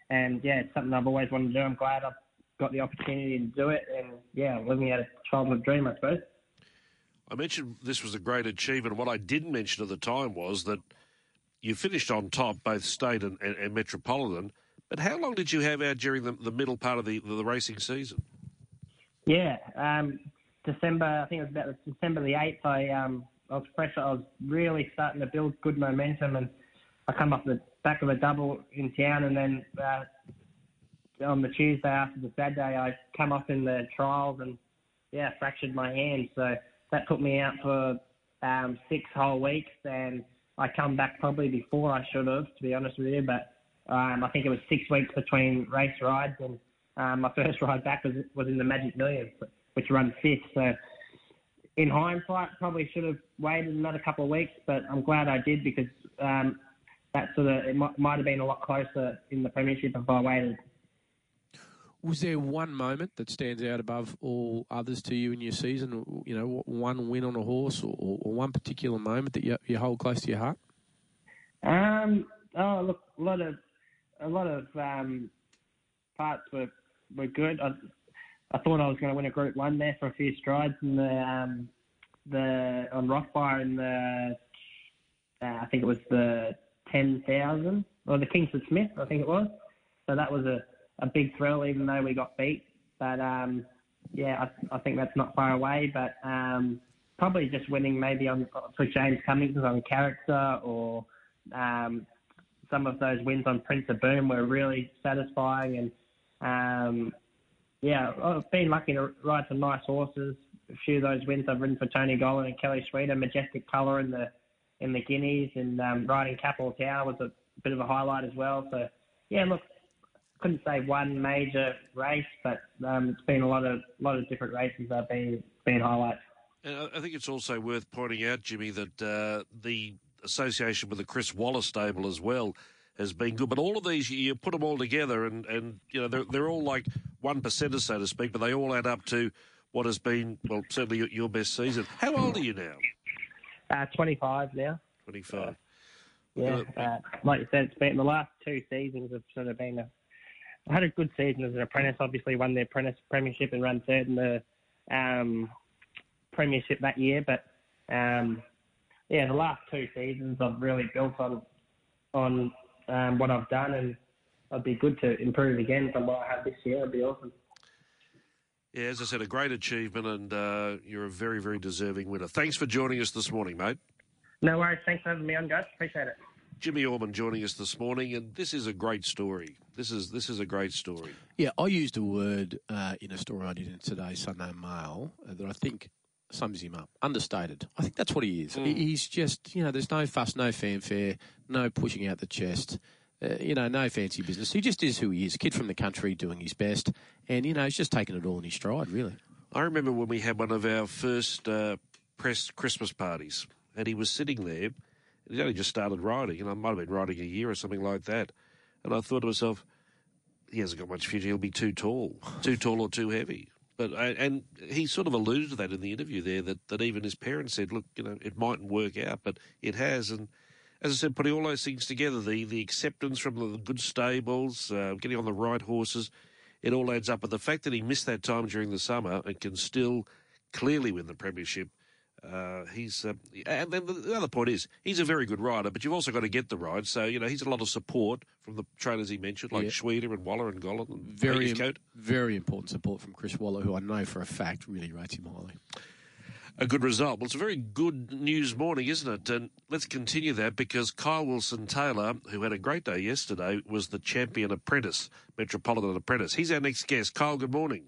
and yeah, it's something I've always wanted to do. I'm glad I've got the opportunity to do it, and yeah, living out a childhood dream, I suppose. I mentioned this was a great achievement. What I didn't mention at the time was that you finished on top, both state and, and, and metropolitan. But how long did you have out during the, the middle part of the, the racing season? Yeah, um, December. I think it was about December the eighth. I um, I was fresh. I was really starting to build good momentum, and I come off the back of a double in town, and then uh, on the Tuesday after the Saturday, I come off in the trials and yeah, fractured my hand. So that put me out for um, six whole weeks, and I come back probably before I should have, to be honest with you. But um, I think it was six weeks between race rides, and um, my first ride back was was in the Magic Millions, which run fifth. So in hindsight, probably should have waited another couple of weeks, but I'm glad I did because um, that sort of it might, might have been a lot closer in the premiership if I waited. Was there one moment that stands out above all others to you in your season? You know, one win on a horse, or, or one particular moment that you, you hold close to your heart? Um, oh, look, a lot of a lot of um, parts were were good. I, I thought I was going to win a Group One there for a few strides in the um, the on Rockfire in the uh, I think it was the ten thousand or the Kingsford Smith, I think it was. So that was a, a big thrill, even though we got beat. But um, yeah, I, I think that's not far away. But um, probably just winning maybe on for James Cummings on character or um, some of those wins on Prince of Boom were really satisfying. And um, yeah, I've been lucky to ride some nice horses. A few of those wins I've ridden for Tony Gollan and Kelly Schweida, Majestic Colour in the in the Guineas, and um, riding Capital Tower was a bit of a highlight as well. So yeah, look, couldn't say one major race, but um, it's been a lot of lot of different races that have been been highlights. And I think it's also worth pointing out, Jimmy, that uh, the association with the Chris Waller's stable as well has been good. But all of these, you put them all together, and, and you know they're, they're all like one percenters, so to speak, but they all add up to what has been, well, certainly your best season. How old are you now? Uh, 25 now. 25. Uh, yeah, uh, like you said, it's been the last two seasons have sort of been a. I had a good season as an apprentice. Obviously, won the apprentice premiership and ran third in the um, premiership that year. But um, yeah, the last two seasons I've really built on on um, what I've done, and I'd be good to improve again from what I have this year. It'd be awesome. Yeah, as I said, a great achievement, and uh, you're a very, very deserving winner. Thanks for joining us this morning, mate. No worries. Thanks for having me on, guys. Appreciate it. Jimmy Orman joining us this morning, and this is a great story. This is this is a great story. Yeah, I used a word uh, in a story I did in today's Sunday Mail uh, that I think sums him up. Understated. I think that's what he is. Mm. He's just you know, there's no fuss, no fanfare, no pushing out the chest. Uh, you know, no fancy business. He just is who he is. A kid from the country doing his best, and you know, he's just taking it all in his stride. Really. I remember when we had one of our first uh, press Christmas parties and he was sitting there. He'd only just started riding, and I might have been riding a year or something like that. And I thought to myself, he hasn't got much future. He'll be too tall, too tall or too heavy. but and he sort of alluded to that in the interview there that, that even his parents said, look, you know, it mightn't work out, but it has. And as I said, putting all those things together, the the acceptance from the good stables, uh, getting on the right horses, it all adds up. But the fact that he missed that time during the summer and can still clearly win the premiership uh, he's uh, and then the other point is he's a very good rider, but you've also got to get the ride. So you know he's a lot of support from the trainers he mentioned, like yeah. Schweida and Waller and Gollan. And very, very important support from Chris Waller, who I know for a fact really rates him highly. A good result. Well, it's a very good news morning, isn't it? And let's continue that because Kyle Wilson Taylor, who had a great day yesterday, was the champion apprentice, Metropolitan Apprentice. He's our next guest. Kyle, good morning.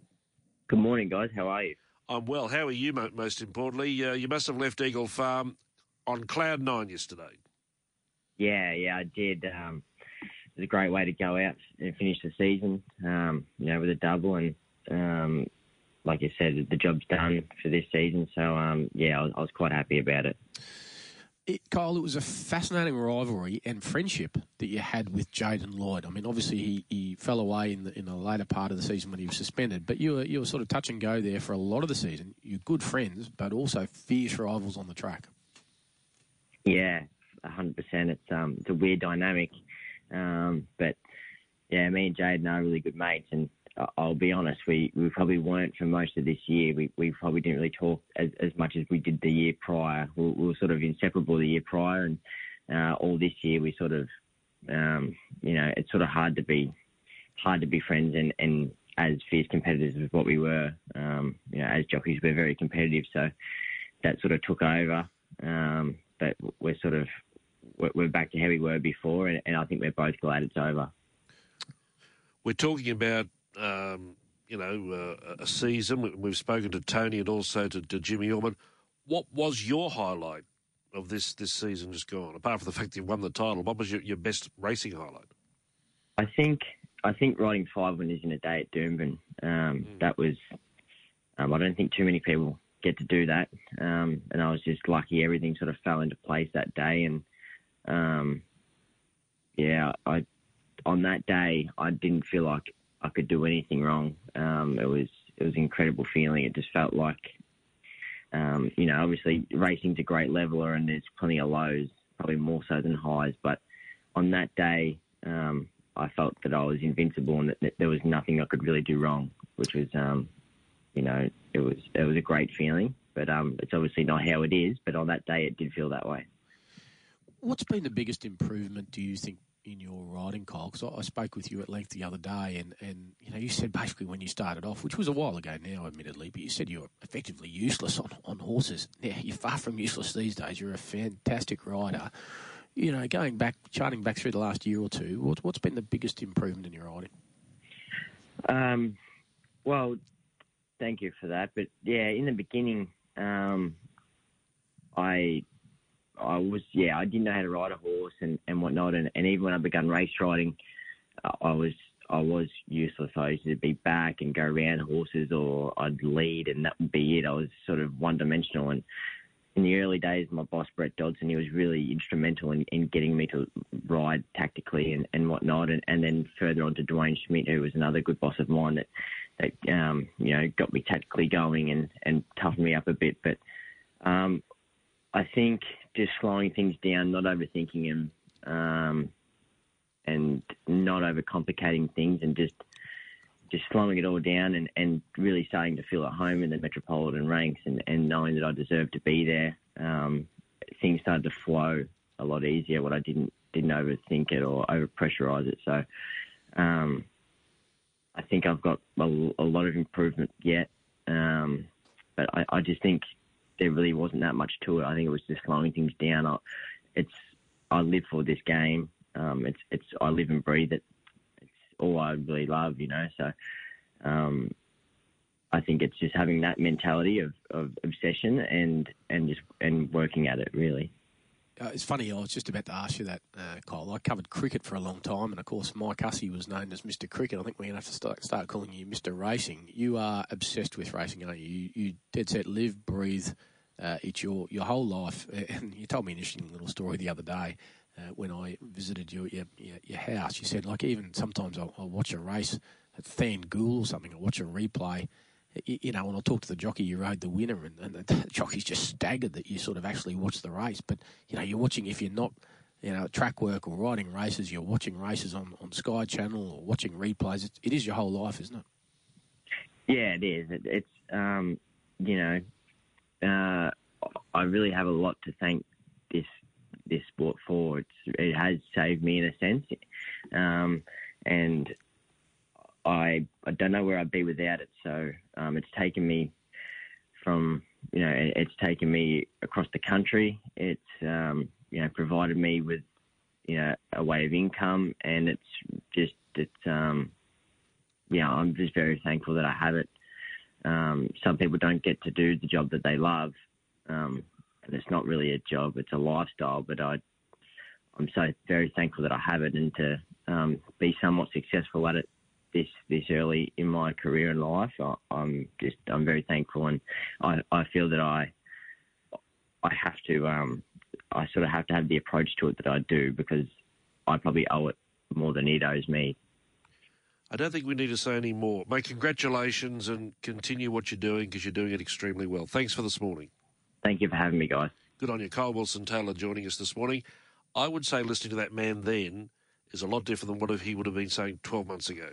Good morning, guys. How are you? I'm well. How are you, most importantly? Uh, you must have left Eagle Farm on cloud nine yesterday. Yeah, yeah, I did. Um, it was a great way to go out and finish the season, um, you know, with a double. And um, like I said, the job's done for this season. So, um, yeah, I was, I was quite happy about it it, Kyle, it was a fascinating rivalry and friendship that you had with Jaden Lloyd. I mean, obviously he, he fell away in the in the later part of the season when he was suspended, but you were you were sort of touch and go there for a lot of the season. You're good friends, but also fierce rivals on the track. Yeah, hundred percent. It's um it's a weird dynamic, um, but yeah, me and Jaden are really good mates, and I'll be honest, we, we probably weren't for most of this year. We, we probably didn't really talk as, as much as we did the year prior. We, we were sort of inseparable the year prior, and uh, all this year we sort of, um, you know, it's sort of hard to be hard to be friends and, and as fierce competitors as what we were. Um, you know, as jockeys, we're very competitive, so that sort of took over. Um, but we're sort of we're back to how we were before, and, and I think we're both glad it's over. We're talking about um, you know, uh, a season. We've spoken to Tony and also to, to Jimmy Orman. What was your highlight of this this season just gone? Apart from the fact that you won the title, what was your, your best racing highlight? I think I think riding five winners in a day at Doomben. Um, mm. That was. Um, I don't think too many people get to do that, um, and I was just lucky. Everything sort of fell into place that day, and um, yeah, I on that day I didn't feel like I could do anything wrong. Um, it was it was an incredible feeling. It just felt like, um, you know, obviously racing's a great leveler and there's plenty of lows, probably more so than highs. But on that day, um, I felt that I was invincible and that, that, there was nothing I could really do wrong, which was, um, you know, it was it was a great feeling. But um, it's obviously not how it is. But on that day, it did feel that way. What's been the biggest improvement, do you think, in your riding, Kyle, because I, I, spoke with you at length the other day, and, and you know you said basically when you started off, which was a while ago now, admittedly, but you said you were effectively useless on, on horses. Yeah, you're far from useless these days. You're a fantastic rider. You know, going back, charting back through the last year or two, what, what's been the biggest improvement in your riding? Um, well, thank you for that. But yeah, in the beginning, um, I I was yeah I didn't know how to ride a horse and, and whatnot. And, and even when I began race riding I was I was useless. I used to be back and go around horses or I'd lead and that would be it. I was sort of one dimensional and in the early days my boss Brett Dodson he was really instrumental in, in getting me to ride tactically and, and whatnot. And, and then further on to Dwayne Schmidt who was another good boss of mine that that um, you know got me tactically going and, and toughened me up a bit. But um, I think just slowing things down, not overthinking them, um, and not overcomplicating things, and just just slowing it all down, and, and really starting to feel at home in the metropolitan ranks, and, and knowing that I deserve to be there. Um, things started to flow a lot easier when I didn't didn't overthink it or overpressurize it. So um, I think I've got a, a lot of improvement yet, um, but I, I just think there really wasn't that much to it. I think it was just slowing things down. I, it's I live for this game. Um, it's it's I live and breathe it. It's all I really love, you know. So um, I think it's just having that mentality of, of obsession and and just and working at it really. Uh, it's funny, I was just about to ask you that, uh, Kyle. I covered cricket for a long time, and of course, Mike Hussey was known as Mr. Cricket. I think we're going to have to start, start calling you Mr. Racing. You are obsessed with racing, aren't you? You, you dead set live, breathe. Uh, it's your, your whole life. And you told me an interesting little story the other day uh, when I visited your, your, your house. You said, like, even sometimes I'll, I'll watch a race at Thangool or something, I'll watch a replay, you, know, when I talk to the jockey, you rode the winner, and, and the jockey's just staggered that you sort of actually watched the race. But you know, you're watching if you're not, you know, track work or riding races, you're watching races on, on Sky Channel or watching replays. It, it is your whole life, isn't it? Yeah, it is. It, it's um, you know, uh, I really have a lot to thank this this sport for. It's, it has saved me in a sense, um, and I I don't know where I'd be without it. So um, it's taken me from you know it's taken me across the country. It's um, you know provided me with you know a way of income, and it's just it's um, yeah I'm just very thankful that I have it. Um, some people don't get to do the job that they love, um, and it's not really a job; it's a lifestyle. But I, I'm so very thankful that I have it, and to um, be somewhat successful at it this this early in my career and life. I, I'm just I'm very thankful, and I, I feel that I I have to um, I sort of have to have the approach to it that I do because I probably owe it more than it owes me. I don't think we need to say any more. Mate, congratulations and continue what you're doing because you're doing it extremely well. Thanks for this morning. Thank you for having me, guys. Good on you. Kyle Wilson Taylor joining us this morning. I would say listening to that man then is a lot different than what he would have been saying 12 months ago.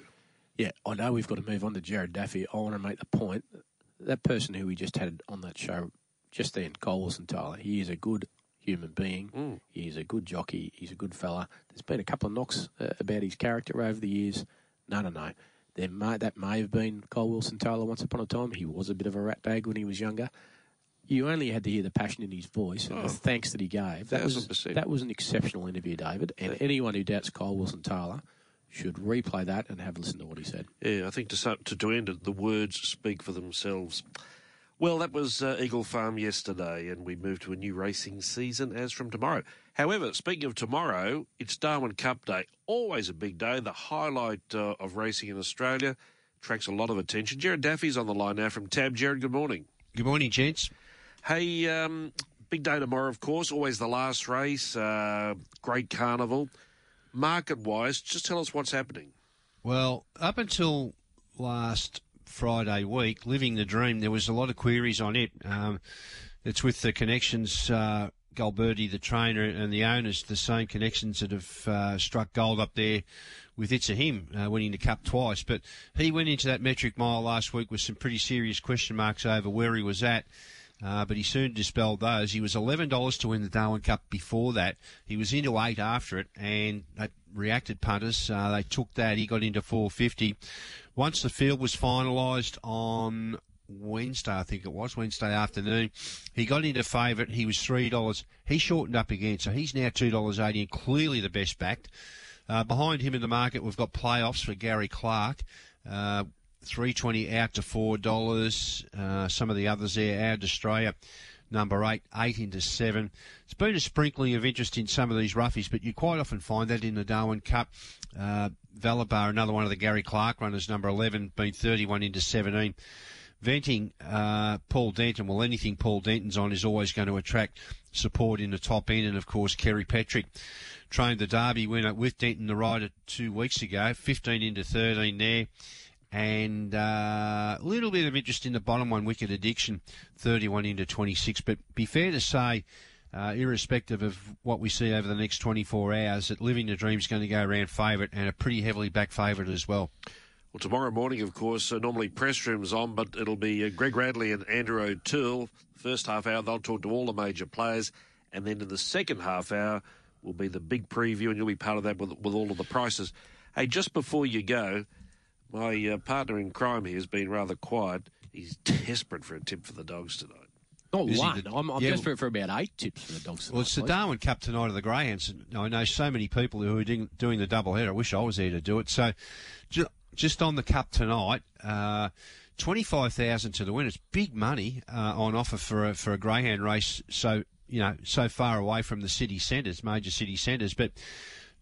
Yeah, I know we've got to move on to Jared Daffy. I want to make the point that person who we just had on that show just then, Kyle Wilson Taylor, he is a good human being. Mm. He's a good jockey. He's a good fella. There's been a couple of knocks uh, about his character over the years. No, no, no. There may, that may have been Kyle Wilson Taylor once upon a time. He was a bit of a rat bag when he was younger. You only had to hear the passion in his voice and Oh. the thanks that he gave. That was 1000%. that was an exceptional interview, David. And anyone who doubts Kyle Wilson Taylor should replay that and have a listen to what he said. Yeah, I think to, su- to, to end it, the words speak for themselves. Well, that was uh, Eagle Farm yesterday, and we move to a new racing season as from tomorrow. However, speaking of tomorrow, it's Darwin Cup Day. Always a big day, the highlight uh, of racing in Australia. Attracts a lot of attention. Jared Daffy's on the line now from Tab. Jared, good morning. Good morning, gents. Hey, um, big day tomorrow, of course. Always the last race. Uh, great carnival. Market wise, just tell us what's happening. Well, up until last Friday week, Living the Dream, there was a lot of queries on it. Um, it's with the connections, uh, Galberti, the trainer, and the owners, the same connections that have uh, struck gold up there with It's a Him, uh, winning the Cup twice. But he went into that metric mile last week with some pretty serious question marks over where he was at. Uh, but he soon dispelled those. He was $11 to win the Darwin Cup before that. He was into eight after it, and they reacted punters. Uh, they took that. He got into 450. Once the field was finalised on Wednesday, I think it was Wednesday afternoon, he got into favourite. He was three dollars. He shortened up again, so he's now two dollars eighty, and clearly the best backed. Uh, behind him in the market, we've got playoffs for Gary Clark. Uh, 320 out to four dollars. Uh, some of the others there, out Australia, number eight, eight into seven. It's been a sprinkling of interest in some of these roughies, but you quite often find that in the Darwin Cup. Uh, Valabar, another one of the Gary Clark runners, number 11, been 31 into 17. Venting uh, Paul Denton. Well, anything Paul Denton's on is always going to attract support in the top end, and of course Kerry Patrick trained the Derby winner with Denton the rider two weeks ago, 15 into 13 there and uh, a little bit of interest in the bottom one, Wicked Addiction, 31 into 26. But be fair to say, uh, irrespective of what we see over the next 24 hours, that Living the Dream is going to go around favourite and a pretty heavily back favourite as well. Well, tomorrow morning, of course, uh, normally press room's on, but it'll be uh, Greg Radley and Andrew O'Toole. First half hour, they'll talk to all the major players, and then in the second half hour will be the big preview, and you'll be part of that with, with all of the prices. Hey, just before you go, my uh, partner in crime here has been rather quiet. He's desperate for a tip for the dogs tonight. Not Is one. the- I'm, I'm Yeah, desperate for about eight tips for the dogs. Well, it's the tonight, Darwin Cup tonight of the Greyhounds. I know so many people who are doing, doing the double header. I wish I was there to do it. So, ju- just on the Cup tonight, uh, twenty-five thousand to the win. It's big money uh, on offer for a, for a Greyhound race. So you know, so far away from the city centres, major city centres, but.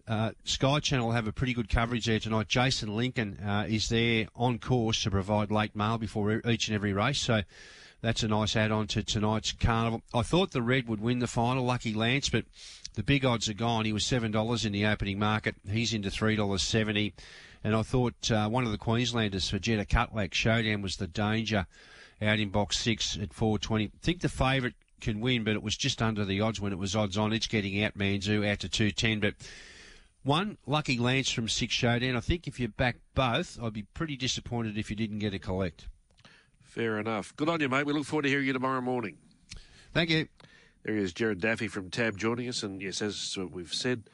Uh, Sky Channel will have a pretty good coverage there tonight. Jason Lincoln uh, is there on course to provide late mail before each and every race. So that's a nice add-on to tonight's carnival. I thought the red would win the final, Lucky Lance, but the big odds are gone. He was seven dollars in the opening market. He's into three dollars seventy. And I thought uh, one of the Queenslanders for Jetta Cutlack Showdown was the danger out in box six at 420. I think the favourite can win, but it was just under the odds when it was odds on. It's getting out Manzu out to 210. But one, Lucky Lance from Six Showdown. I think if you back both, I'd be pretty disappointed if you didn't get a collect. Fair enough. Good on you, mate. We look forward to hearing you tomorrow morning. Thank you. There he is, Jared Daffy from Tab joining us. And yes, as we've said,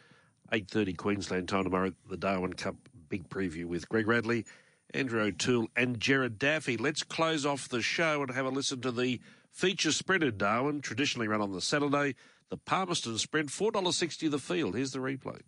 8.30 Queensland time tomorrow, the Darwin Cup big preview with Greg Radley, Andrew O'Toole and Jared Daffy. Let's close off the show and have a listen to the feature sprint in Darwin, traditionally run on the Saturday. The Palmerston Sprint, $4.60 the field. Here's the replay.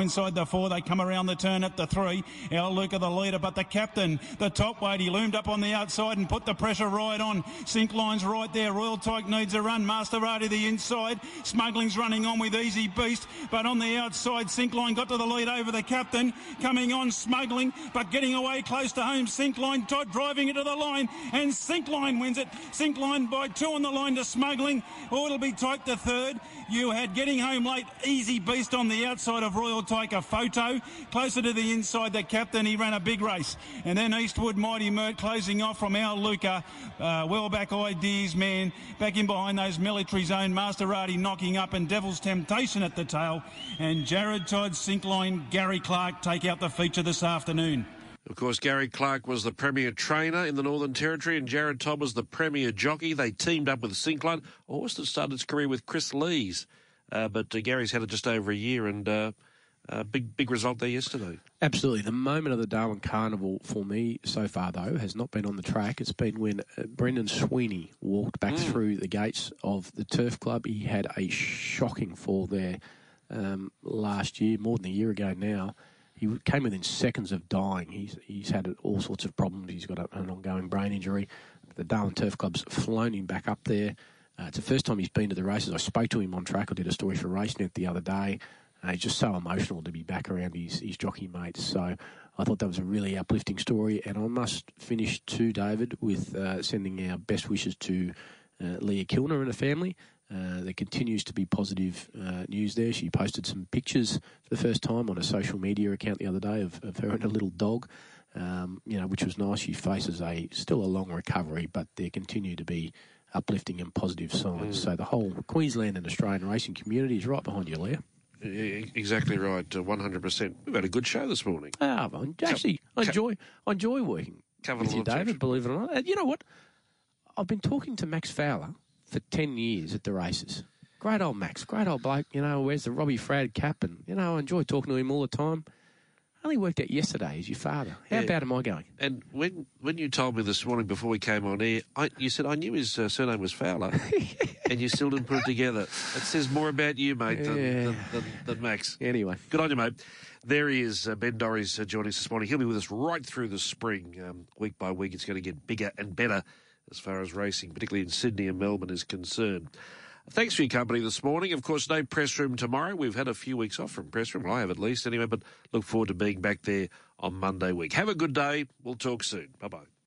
Inside the four, they come around the turn at the three. El Luca the leader, but the captain, the top weight, he loomed up on the outside and put the pressure right on. Sink line's right there. Royal Tyke needs a run. Maserati the inside. Smuggling's running on with Easy Beast, but on the outside, Sink line got to the lead over the captain. Coming on, Smuggling, but getting away close to home. Sink line tight, driving into the line, and Sink line wins it. Sink line by two on the line to Smuggling. Oh, it'll be Tyke to third. You had getting home late. Easy Beast on the outside of Royal take a photo. Closer to the inside, the captain, he ran a big race. And then Eastwood Mighty Mert closing off from Al Luca. Uh, well back ideas, man. Back in behind those military zone. Maserati knocking up and Devil's Temptation at the tail. And Jared Todd, Sinkline, Gary Clark take out the feature this afternoon. Of course, Gary Clark was the premier trainer in the Northern Territory, and Jared Todd was the premier jockey. They teamed up with Sinkline. Austin started his career with Chris Lees, uh, but uh, Gary's had it just over a year, and uh, uh, big big result there yesterday. Absolutely. The moment of the Darwin Carnival for me so far, though, has not been on the track. It's been when uh, Brendan Sweeney walked back mm. through the gates of the Turf Club. He had a shocking fall there um, last year, more than a year ago now. He came within seconds of dying. He's he's had all sorts of problems. He's got an ongoing brain injury. The Darwin Turf Club's flown him back up there. Uh, it's the first time he's been to the races. I spoke to him on track. I did a story for RaceNet the other day. He's just so emotional to be back around his, his jockey mates. So I thought that was a really uplifting story. And I must finish too, David, with uh, sending our best wishes to uh, Leah Kilner and her family. Uh, there continues to be positive uh, news there. She posted some pictures for the first time on a social media account the other day of, of her and a little dog, um, you know, which was nice. She faces a still a long recovery, but there continue to be uplifting and positive signs. Mm. So the whole Queensland and Australian racing community is right behind you, Leah. Exactly right, uh, one hundred percent. We've had a good show this morning. Ah, actually, I enjoy I enjoy working with you, David. Believe it or not, you know what? I've been talking to Max Fowler for ten years at the races. Great old Max, great old bloke. You know, wears the Robbie Frad cap, and you know, I enjoy talking to him all the time only worked out yesterday as your father. How yeah. bad am I going? And when when you told me this morning before we came on air, I, you said I knew his uh, surname was Fowler, and you still didn't put it together. It says more about you, mate, than, yeah. than, than, than, Max. Anyway, good on you, mate. There he is, uh, Ben Dorries uh, joining us this morning. He'll be with us right through the spring. Um, week by week, it's going to get bigger and better as far as racing, particularly in Sydney and Melbourne, is concerned. Thanks for your company this morning. Of course, no press room tomorrow. We've had a few weeks off from press room. Well, I have at least anyway, but look forward to being back there on Monday week. Have a good day. We'll talk soon. Bye bye.